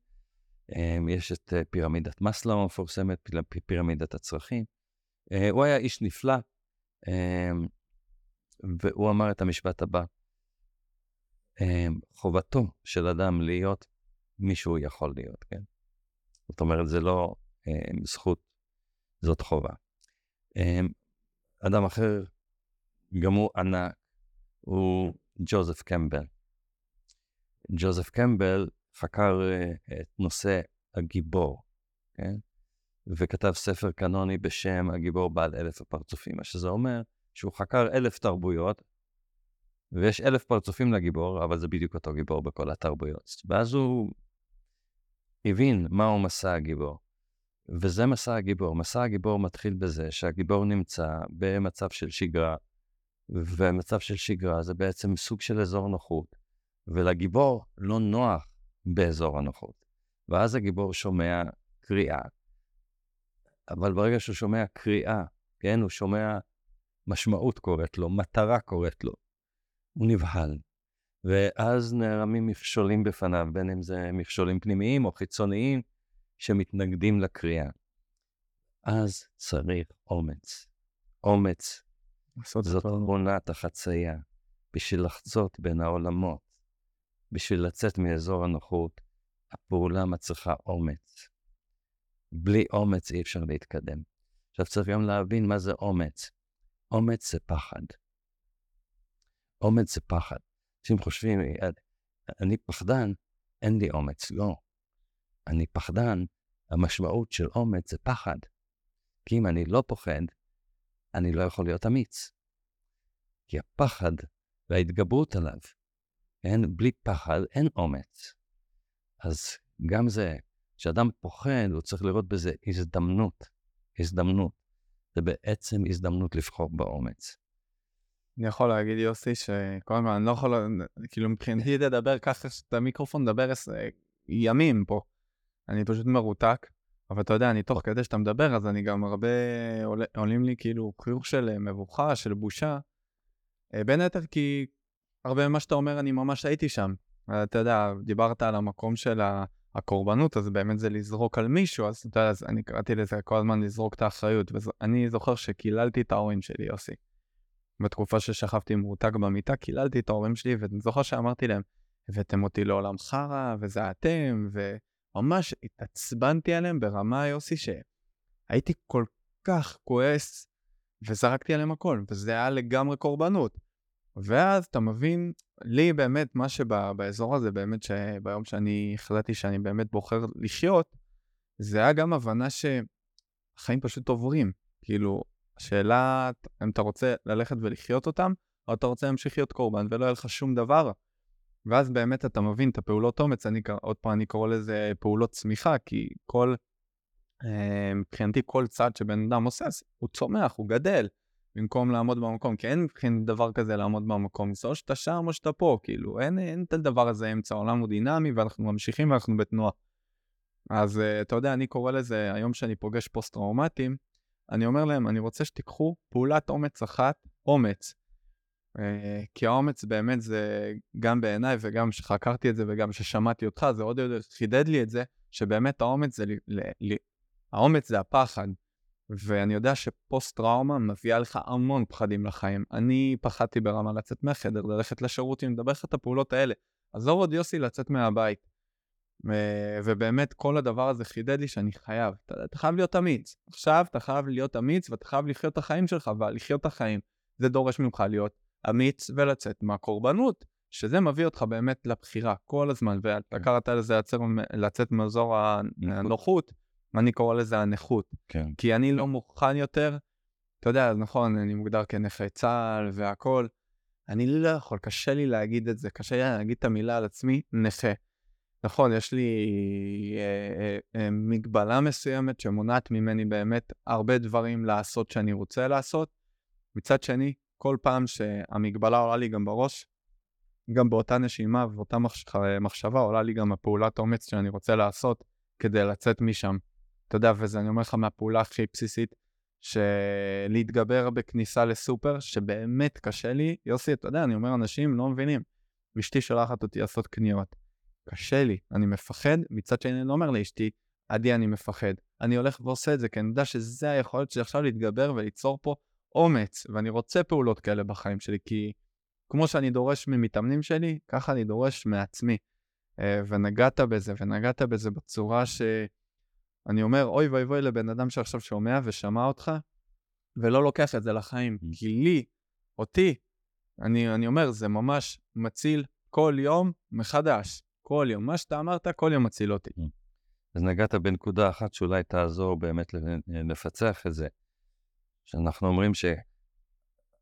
אה, יש את פירמידת מסלו המפורסמת, פירמידת הצרכים. הוא היה איש נפלא, והוא אמר את המשפט הבא: חובתו של אדם להיות מי שהוא יכול להיות, כן? זאת אומרת, זה לא זכות, זאת חובה. אדם אחר, גם הוא ענק, הוא ג'וזף קמבל. ג'וזף קמבל חקר uh, את נושא הגיבור, כן? וכתב ספר קנוני בשם הגיבור בעל אלף הפרצופים, מה שזה אומר שהוא חקר אלף תרבויות, ויש אלף פרצופים לגיבור, אבל זה בדיוק אותו גיבור בכל התרבויות. ואז הוא הבין מהו מסע הגיבור. וזה מסע הגיבור. מסע הגיבור מתחיל בזה שהגיבור נמצא במצב של שגרה, ומצב של שגרה זה בעצם סוג של אזור נוחות, ולגיבור לא נוח באזור הנוחות. ואז הגיבור שומע קריאה, אבל ברגע שהוא שומע קריאה, כן, הוא שומע משמעות קורית לו, מטרה קורית לו, הוא נבהל. ואז נערמים מכשולים בפניו, בין אם זה מכשולים פנימיים או חיצוניים, שמתנגדים לקריאה. אז צריך אומץ. אומץ זאת אותו- עונת החצייה. בשביל לחצות בין העולמות, בשביל לצאת מאזור הנוחות, הפעולה מצריכה אומץ. בלי אומץ אי אפשר להתקדם. עכשיו צריך גם להבין מה זה אומץ. אומץ זה פחד. אומץ זה פחד. אנשים חושבים, אני פחדן, אין לי אומץ. לא. אני פחדן, המשמעות של אומץ זה פחד. כי אם אני לא פוחד, אני לא יכול להיות אמיץ. כי הפחד וההתגברות עליו, כן? בלי פחד אין אומץ. אז גם זה, כשאדם פוחד, הוא צריך לראות בזה הזדמנות. הזדמנות. זה בעצם הזדמנות לבחור באומץ. אני יכול להגיד, יוסי, שקודם כל אני לא יכול, כאילו מבחינתי לדבר ככה, את המיקרופון, לדבר ימים פה. אני פשוט מרותק, אבל אתה יודע, אני תוך כדי שאתה מדבר, אז אני גם הרבה, עולה, עולים לי כאילו חיוך של אה, מבוכה, של בושה. אה, בין היתר כי הרבה ממה שאתה אומר, אני ממש הייתי שם. אה, אתה יודע, דיברת על המקום של הקורבנות, אז באמת זה לזרוק על מישהו, אז אתה יודע, אז אני קראתי לזה כל הזמן לזרוק את האחריות. ואני זוכר שקיללתי את ההורים שלי, יוסי. בתקופה ששכבתי מרותק במיטה, קיללתי את ההורים שלי, ואני זוכר שאמרתי להם, הבאתם אותי לעולם חרא, וזה אתם, וממש התעצבנתי עליהם ברמה, יוסי, שהייתי כל כך כועס, וזרקתי עליהם הכל, וזה היה לגמרי קורבנות. ואז אתה מבין, לי באמת, מה שבאזור הזה, באמת, שביום שאני החלטתי שאני באמת בוחר לחיות, זה היה גם הבנה שהחיים פשוט עוברים. כאילו, השאלה אם אתה רוצה ללכת ולחיות אותם, או אתה רוצה להמשיך להיות קורבן ולא יהיה לך שום דבר. ואז באמת אתה מבין את הפעולות אומץ, אני עוד פעם אני קורא לזה פעולות צמיחה, כי כל, אה, מבחינתי כל צעד שבן אדם עושה, הוא צומח, הוא גדל, במקום לעמוד במקום, כי אין מבחינתי דבר כזה לעמוד במקום, זה או שאתה שם או שאתה פה, כאילו, אין, אין את הדבר הזה אמצע, העולם הוא דינמי ואנחנו ממשיכים ואנחנו בתנועה. אז אה, אתה יודע, אני קורא לזה, היום שאני פוגש פוסט-טראומטיים, אני אומר להם, אני רוצה שתיקחו פעולת אומץ אחת, אומץ. Uh, כי האומץ באמת זה, גם בעיניי וגם שחקרתי את זה וגם ששמעתי אותך, זה עוד יותר חידד לי את זה, שבאמת האומץ זה, ל, ל, האומץ זה הפחד. ואני יודע שפוסט-טראומה מביאה לך המון פחדים לחיים. אני פחדתי ברמה לצאת מהחדר, ללכת לשירותים, לדבר לך את הפעולות האלה. עזוב עוד יוסי לצאת מהבית. ו- ובאמת כל הדבר הזה חידד לי שאני חייב, אתה, אתה חייב להיות אמיץ. עכשיו אתה חייב להיות אמיץ ואתה חייב לחיות את החיים שלך, ולחיות את החיים זה דורש ממך להיות אמיץ ולצאת מהקורבנות, שזה מביא אותך באמת לבחירה כל הזמן, ואתה קראת לזה לצאת, לצאת מאזור הנוחות, אני קורא לזה הנכות. כן. כי אני לא מוכן יותר, אתה יודע, נכון, אני מוגדר כנכה צה"ל והכול, אני לא יכול, קשה לי להגיד את זה, קשה לי להגיד את המילה על עצמי, נכה. נכון, יש לי אה, אה, אה, מגבלה מסוימת שמונעת ממני באמת הרבה דברים לעשות שאני רוצה לעשות. מצד שני, כל פעם שהמגבלה עולה לי גם בראש, גם באותה נשימה ובאותה מחש... מחשבה עולה לי גם הפעולת אומץ שאני רוצה לעשות כדי לצאת משם. אתה יודע, וזה אני אומר לך מהפעולה הכי בסיסית, שלהתגבר בכניסה לסופר, שבאמת קשה לי, יוסי, אתה יודע, אני אומר, אנשים לא מבינים. אשתי שולחת אותי לעשות קניות. קשה לי, אני מפחד, מצד שני אני לא אומר לאשתי, עדי אני מפחד. אני הולך ועושה את זה, כי אני יודע שזה היכולת שלי עכשיו להתגבר וליצור פה אומץ, ואני רוצה פעולות כאלה בחיים שלי, כי כמו שאני דורש ממתאמנים שלי, ככה אני דורש מעצמי. אה, ונגעת בזה, ונגעת בזה בצורה שאני אומר, אוי ואי ואי לבן אדם שעכשיו שומע ושמע אותך, ולא לוקח את זה לחיים. כי לי, אותי, אני, אני אומר, זה ממש מציל כל יום מחדש. כל יום. מה שאתה אמרת, כל יום מציל אותי. אז נגעת בנקודה אחת שאולי תעזור באמת לפצח את זה. שאנחנו אומרים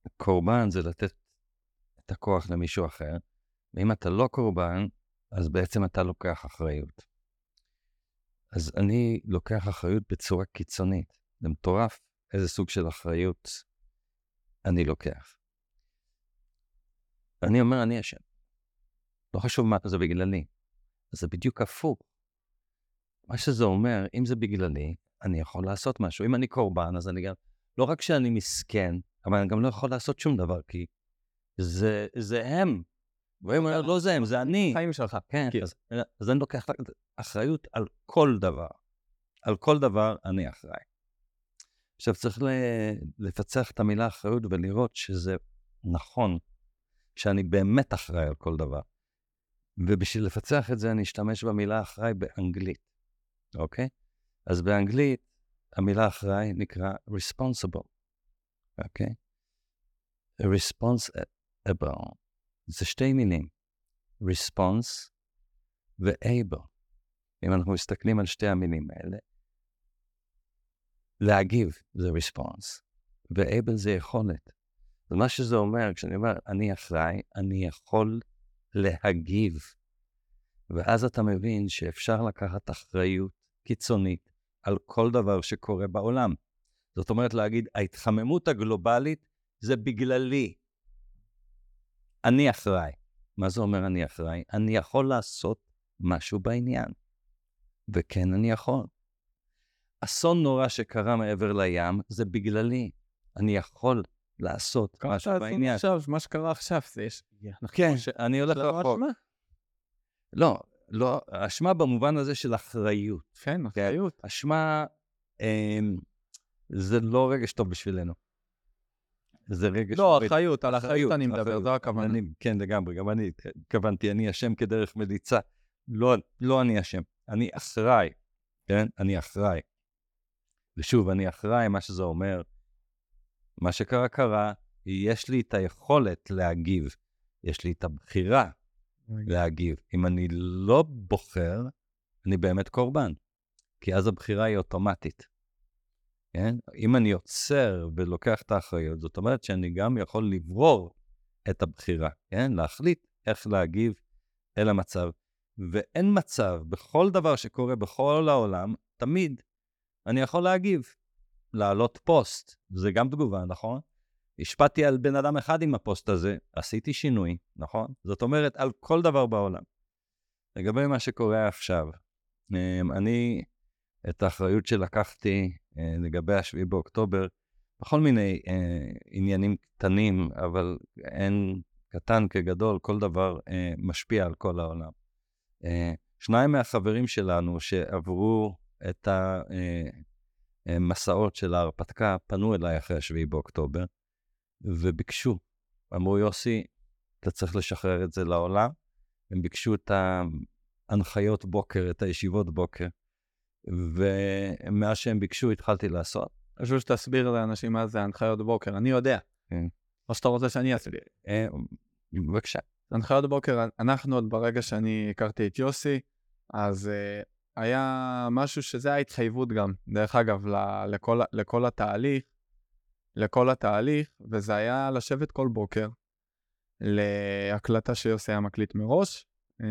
שקורבן זה לתת את הכוח למישהו אחר, ואם אתה לא קורבן, אז בעצם אתה לוקח אחריות. אז אני לוקח אחריות בצורה קיצונית. זה מטורף איזה סוג של אחריות אני לוקח. אני אומר, אני אשם. לא חשוב מה זה בגללי. זה בדיוק הפוך. מה שזה אומר, אם זה בגללי, אני יכול לעשות משהו. אם אני קורבן, אז אני גם, לא רק שאני מסכן, אבל אני גם לא יכול לעשות שום דבר, כי זה, זה הם. והם אומרים, לא זה הם, זה אני. החיים שלך. כן, כי- אז, אז אני לוקח אחריות על כל דבר. על כל דבר אני אחראי. עכשיו צריך לפצח את המילה אחריות ולראות שזה נכון, שאני באמת אחראי על כל דבר. ובשביל לפצח את זה אני אשתמש במילה אחראי באנגלית, אוקיי? אז באנגלית המילה אחראי נקרא responsible, אוקיי? responsible. זה שתי מילים, response ו-able. אם אנחנו מסתכלים על שתי המילים האלה, להגיב זה response, ו-able זה יכולת. אז מה שזה אומר, כשאני אומר אני אחראי, אני יכול להגיב. ואז אתה מבין שאפשר לקחת אחריות קיצונית על כל דבר שקורה בעולם. זאת אומרת להגיד, ההתחממות הגלובלית זה בגללי. אני אחראי. מה זה אומר אני אחראי? אני יכול לעשות משהו בעניין. וכן, אני יכול. אסון נורא שקרה מעבר לים, זה בגללי. אני יכול לעשות משהו בעניין. עכשיו, מה שקרה עכשיו, זה יש... כן, אני הולך רחוק. לא, לא, אשמה במובן הזה של אחריות. כן, אחריות. אשמה, אה, זה לא רגש טוב בשבילנו. זה רגש... לא, אחריות, על אחריות אני מדבר, זו הכוונה. כן, לגמרי, גם אני התכוונתי, אני אשם כדרך מליצה. לא, לא אני אשם, אני אחראי, כן? אני אחראי. ושוב, אני אחראי, מה שזה אומר, מה שקרה קרה, יש לי את היכולת להגיב, יש לי את הבחירה להגיב. אם אני לא בוחר, אני באמת קורבן, כי אז הבחירה היא אוטומטית. כן? אם אני עוצר ולוקח את האחריות, זאת אומרת שאני גם יכול לברור את הבחירה, כן? להחליט איך להגיב אל המצב. ואין מצב, בכל דבר שקורה בכל העולם, תמיד אני יכול להגיב. להעלות פוסט, זה גם תגובה, נכון? השפעתי על בן אדם אחד עם הפוסט הזה, עשיתי שינוי, נכון? זאת אומרת, על כל דבר בעולם. לגבי מה שקורה עכשיו, אמ, אני, את האחריות שלקחתי אה, לגבי השביעי באוקטובר, בכל מיני אה, עניינים קטנים, אבל אין קטן כגדול, כל דבר אה, משפיע על כל העולם. אה, שניים מהחברים שלנו שעברו את המסעות של ההרפתקה פנו אליי אחרי השביעי באוקטובר וביקשו, אמרו, יוסי, אתה צריך לשחרר את זה לעולם. הם ביקשו את ההנחיות בוקר, את הישיבות בוקר, ומאז שהם ביקשו התחלתי לעשות. חשוב שתסביר לאנשים מה זה הנחיות בוקר, אני יודע. כן. או שאתה רוצה שאני אסביר. אה, בבקשה. הנחיות בוקר, אנחנו עוד ברגע שאני הכרתי את יוסי, אז uh, היה משהו שזה ההתחייבות גם, דרך אגב, ל- לכל, לכל התהליך, לכל התהליך, וזה היה לשבת כל בוקר להקלטה שיוסי היה מקליט מראש, uh,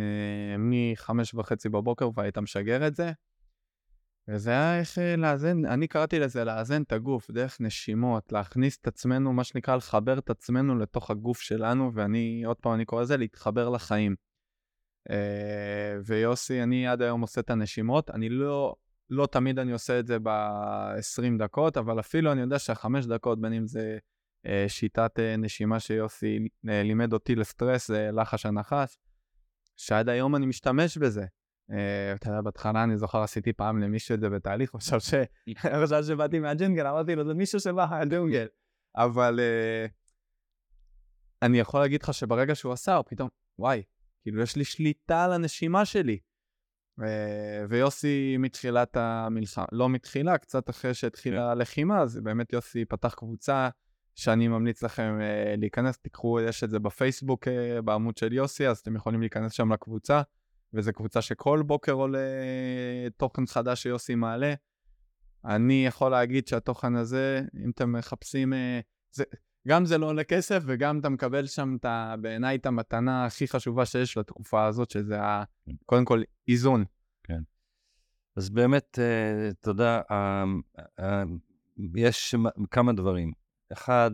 מחמש וחצי בבוקר והיית משגר את זה, וזה היה איך אה, לאזן, אני קראתי לזה לאזן את הגוף דרך נשימות, להכניס את עצמנו, מה שנקרא לחבר את עצמנו לתוך הגוף שלנו, ואני, עוד פעם אני קורא לזה להתחבר לחיים. Uh, ויוסי, אני עד היום עושה את הנשימות, אני לא, לא תמיד אני עושה את זה ב-20 דקות, אבל אפילו אני יודע שהחמש דקות, בין אם זה uh, שיטת uh, נשימה שיוסי uh, לימד אותי לסטרס, זה לחש הנחש, שעד היום אני משתמש בזה. אה, אתה יודע, בהתחלה אני זוכר עשיתי פעם למישהו את זה בתהליך, הוא חשב שבאתי מהג'ינגל, אמרתי לו, זה מישהו שבא מהג'ונגל. אבל אה, אני יכול להגיד לך שברגע שהוא עשה, הוא פתאום, וואי, כאילו יש לי שליטה על הנשימה שלי. אה, ויוסי מתחילת המלחמה, לא מתחילה, קצת אחרי שהתחילה כן. הלחימה, אז באמת יוסי פתח קבוצה שאני ממליץ לכם להיכנס, תיקחו, יש את זה בפייסבוק בעמוד של יוסי, אז אתם יכולים להיכנס שם לקבוצה. וזו קבוצה שכל בוקר עולה תוכן חדש שיוסי מעלה. אני יכול להגיד שהתוכן הזה, אם אתם מחפשים, אה, זה, גם זה לא עולה כסף וגם אתה מקבל שם את, בעיניי את המתנה הכי חשובה שיש לתקופה הזאת, שזה ה, כן. קודם כל איזון. כן. אז באמת, אה, תודה. אה, יש כמה דברים. אחד,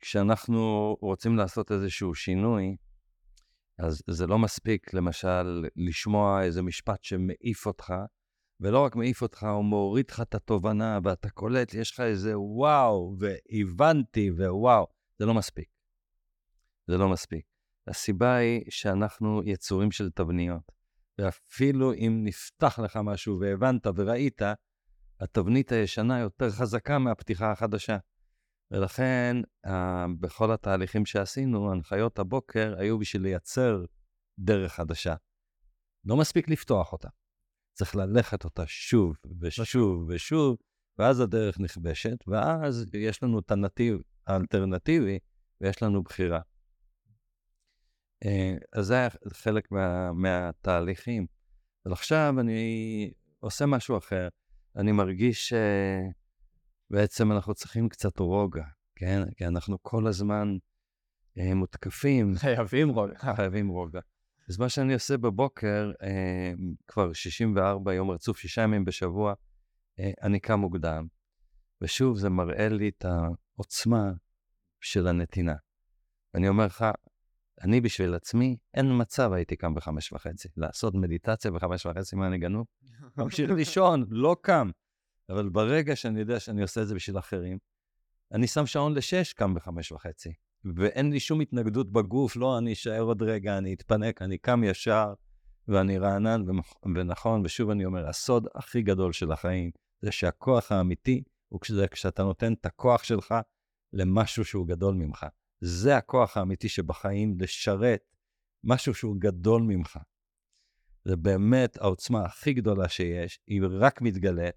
כשאנחנו רוצים לעשות איזשהו שינוי, אז זה לא מספיק, למשל, לשמוע איזה משפט שמעיף אותך, ולא רק מעיף אותך, הוא מוריד לך את התובנה, ואתה קולט, יש לך איזה וואו, והבנתי, ווואו. זה לא מספיק. זה לא מספיק. הסיבה היא שאנחנו יצורים של תבניות, ואפילו אם נפתח לך משהו והבנת וראית, התבנית הישנה יותר חזקה מהפתיחה החדשה. ולכן, בכל התהליכים שעשינו, הנחיות הבוקר היו בשביל לייצר דרך חדשה. לא מספיק לפתוח אותה. צריך ללכת אותה שוב ושוב ושוב, ואז הדרך נכבשת, ואז יש לנו את הנתיב האלטרנטיבי, ויש לנו בחירה. אה, אז זה היה חלק מה, מהתהליכים. אבל עכשיו אני עושה משהו אחר. אני מרגיש שבעצם אנחנו צריכים קצת רוגע, כן? כי אנחנו כל הזמן אה, מותקפים. חייבים רוגע. חייבים רוגע. אז מה שאני עושה בבוקר, אה, כבר 64 יום רצוף, שישה ימים בשבוע, אה, אני קם מוקדם. ושוב, זה מראה לי את העוצמה של הנתינה. אני אומר לך, אני בשביל עצמי, אין מצב הייתי קם בחמש וחצי. לעשות מדיטציה בחמש וחצי, מה אני גנוב? ממשיך לישון, לא קם. אבל ברגע שאני יודע שאני עושה את זה בשביל אחרים, אני שם שעון לשש, קם בחמש וחצי. ואין לי שום התנגדות בגוף, לא, אני אשאר עוד רגע, אני אתפנק, אני קם ישר, ואני רענן ונכון, ושוב אני אומר, הסוד הכי גדול של החיים, זה שהכוח האמיתי הוא כשאתה נותן את הכוח שלך למשהו שהוא גדול ממך. זה הכוח האמיתי שבחיים, לשרת משהו שהוא גדול ממך. זה באמת העוצמה הכי גדולה שיש, היא רק מתגלית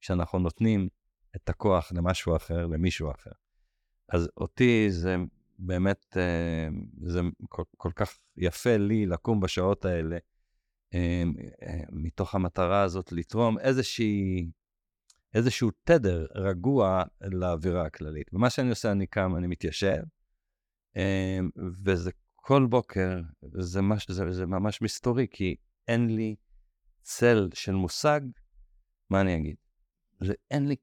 כשאנחנו נותנים את הכוח למשהו אחר, למישהו אחר. אז אותי זה באמת, אה, זה כל, כל כך יפה לי לקום בשעות האלה, אה, אה, מתוך המטרה הזאת לתרום איזושהי, איזשהו תדר רגוע לאווירה הכללית. ומה שאני עושה, אני קם, אני מתיישב, וזה כל בוקר, זה, מש, זה, זה ממש מסתורי, כי אין לי צל של מושג, מה אני אגיד? זה, אין לי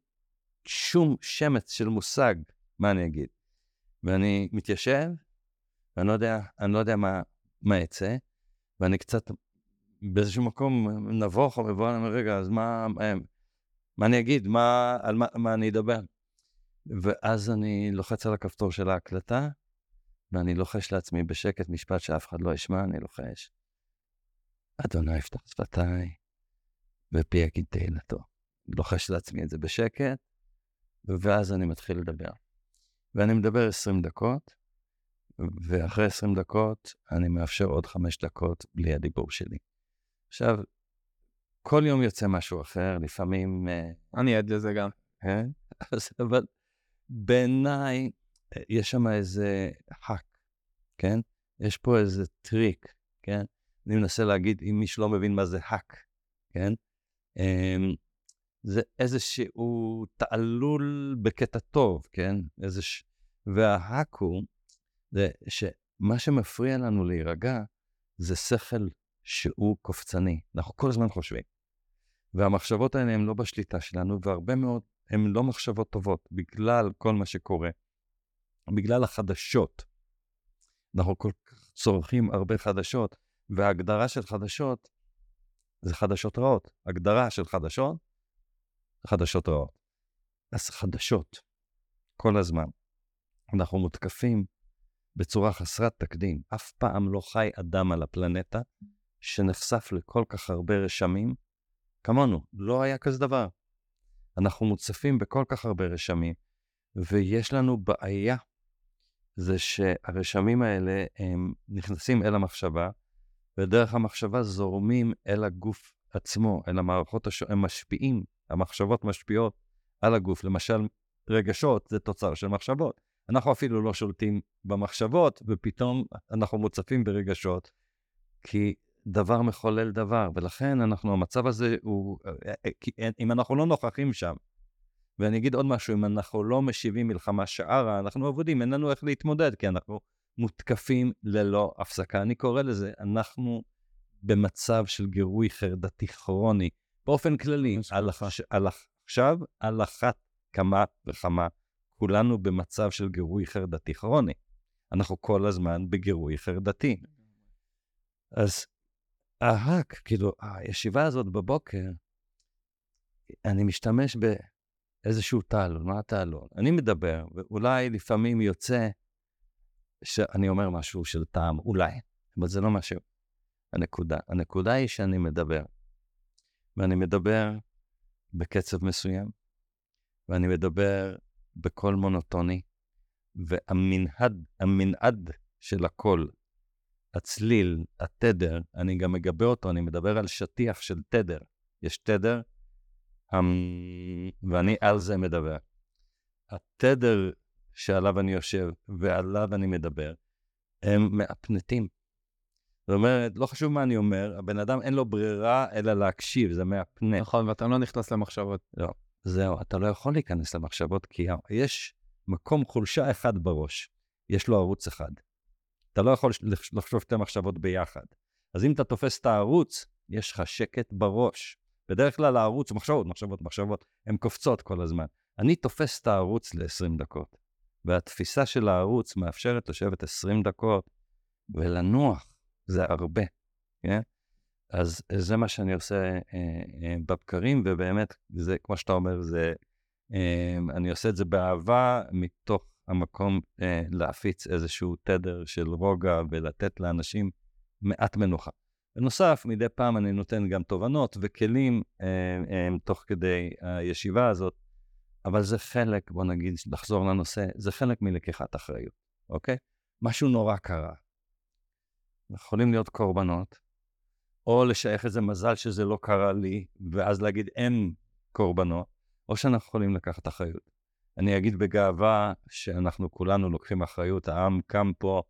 שום שמץ של מושג מה אני אגיד. ואני מתיישב, ואני לא יודע, אני לא יודע מה, מה יצא, ואני קצת באיזשהו מקום נבוך או מבוהל, אני אומר, רגע, אז מה, מה, מה אני אגיד? מה, על מה, מה אני אדבר? ואז אני לוחץ על הכפתור של ההקלטה, ואני לוחש לעצמי בשקט משפט שאף אחד לא ישמע, אני לוחש. אדוני יפתח שפתיי, ופי יגיד תהילתו. לוחש לעצמי את זה בשקט, ואז אני מתחיל לדבר. ואני מדבר 20 דקות, ואחרי 20 דקות אני מאפשר עוד 5 דקות בלי הדיבור שלי. עכשיו, כל יום יוצא משהו אחר, לפעמים... אה, אני עד לזה גם. כן? אז, אבל בעיניי, אה, יש שם איזה hack, כן? יש פה איזה טריק, כן? אני מנסה להגיד, אם מישהו לא מבין מה זה hack, כן? זה איזשהו תעלול בקטע טוב, כן? איזה ש... וההאק הוא, זה שמה שמפריע לנו להירגע זה שכל שהוא קופצני. אנחנו כל הזמן חושבים. והמחשבות האלה הן לא בשליטה שלנו, והרבה מאוד הן לא מחשבות טובות, בגלל כל מה שקורה, בגלל החדשות. אנחנו כל כך צורכים הרבה חדשות, וההגדרה של חדשות זה חדשות רעות. הגדרה של חדשות חדשות רעות. אז חדשות, כל הזמן. אנחנו מותקפים בצורה חסרת תקדים. אף פעם לא חי אדם על הפלנטה שנחשף לכל כך הרבה רשמים כמונו. לא היה כזה דבר. אנחנו מוצפים בכל כך הרבה רשמים, ויש לנו בעיה, זה שהרשמים האלה הם נכנסים אל המחשבה, ודרך המחשבה זורמים אל הגוף עצמו, אל המערכות השונות, הם משפיעים המחשבות משפיעות על הגוף. למשל, רגשות זה תוצר של מחשבות. אנחנו אפילו לא שולטים במחשבות, ופתאום אנחנו מוצפים ברגשות, כי דבר מחולל דבר, ולכן אנחנו, המצב הזה הוא, אם אנחנו לא נוכחים שם, ואני אגיד עוד משהו, אם אנחנו לא משיבים מלחמה שערה, אנחנו עבודים, אין לנו איך להתמודד, כי אנחנו מותקפים ללא הפסקה. אני קורא לזה, אנחנו במצב של גירוי חרדתי כרוני. באופן כללי, על. על עכשיו, על אחת כמה וכמה, כולנו במצב של גירוי חרדתי כרוני. אנחנו כל הזמן בגירוי חרדתי. אז ההאק, כאילו, הישיבה הזאת בבוקר, אני משתמש באיזשהו תעלול, מה התעלול? אני מדבר, ואולי לפעמים יוצא שאני אומר משהו של טעם, אולי, אבל זה לא משהו. הנקודה. הנקודה היא שאני מדבר. ואני מדבר בקצב מסוים, ואני מדבר בקול מונוטוני, והמנעד, המנעד של הקול, הצליל, התדר, אני גם מגבה אותו, אני מדבר על שטיח של תדר. יש תדר, המ... ואני על זה מדבר. התדר שעליו אני יושב ועליו אני מדבר, הם מאפנטים. זאת אומרת, לא חשוב מה אני אומר, הבן אדם אין לו ברירה אלא להקשיב, זה מהפנט. נכון, ואתה לא נכנס למחשבות. לא, זהו, אתה לא יכול להיכנס למחשבות, כי יש מקום חולשה אחד בראש, יש לו ערוץ אחד. אתה לא יכול לחשוב שתי מחשבות ביחד. אז אם אתה תופס את הערוץ, יש לך שקט בראש. בדרך כלל הערוץ, מחשבות, מחשבות, מחשבות, הן קופצות כל הזמן. אני תופס את הערוץ ל-20 דקות, והתפיסה של הערוץ מאפשרת לשבת 20 דקות ולנוח. זה הרבה, כן? אז זה מה שאני עושה אה, אה, בבקרים, ובאמת, זה, כמו שאתה אומר, זה, אה, אני עושה את זה באהבה, מתוך המקום אה, להפיץ איזשהו תדר של רוגע ולתת לאנשים מעט מנוחה. בנוסף, מדי פעם אני נותן גם תובנות וכלים אה, אה, תוך כדי הישיבה הזאת, אבל זה חלק, בוא נגיד, לחזור לנושא, זה חלק מלקיחת אחריות, אוקיי? משהו נורא קרה, יכולים להיות קורבנות, או לשייך איזה מזל שזה לא קרה לי, ואז להגיד אין קורבנות, או שאנחנו יכולים לקחת אחריות. אני אגיד בגאווה שאנחנו כולנו לוקחים אחריות, העם קם פה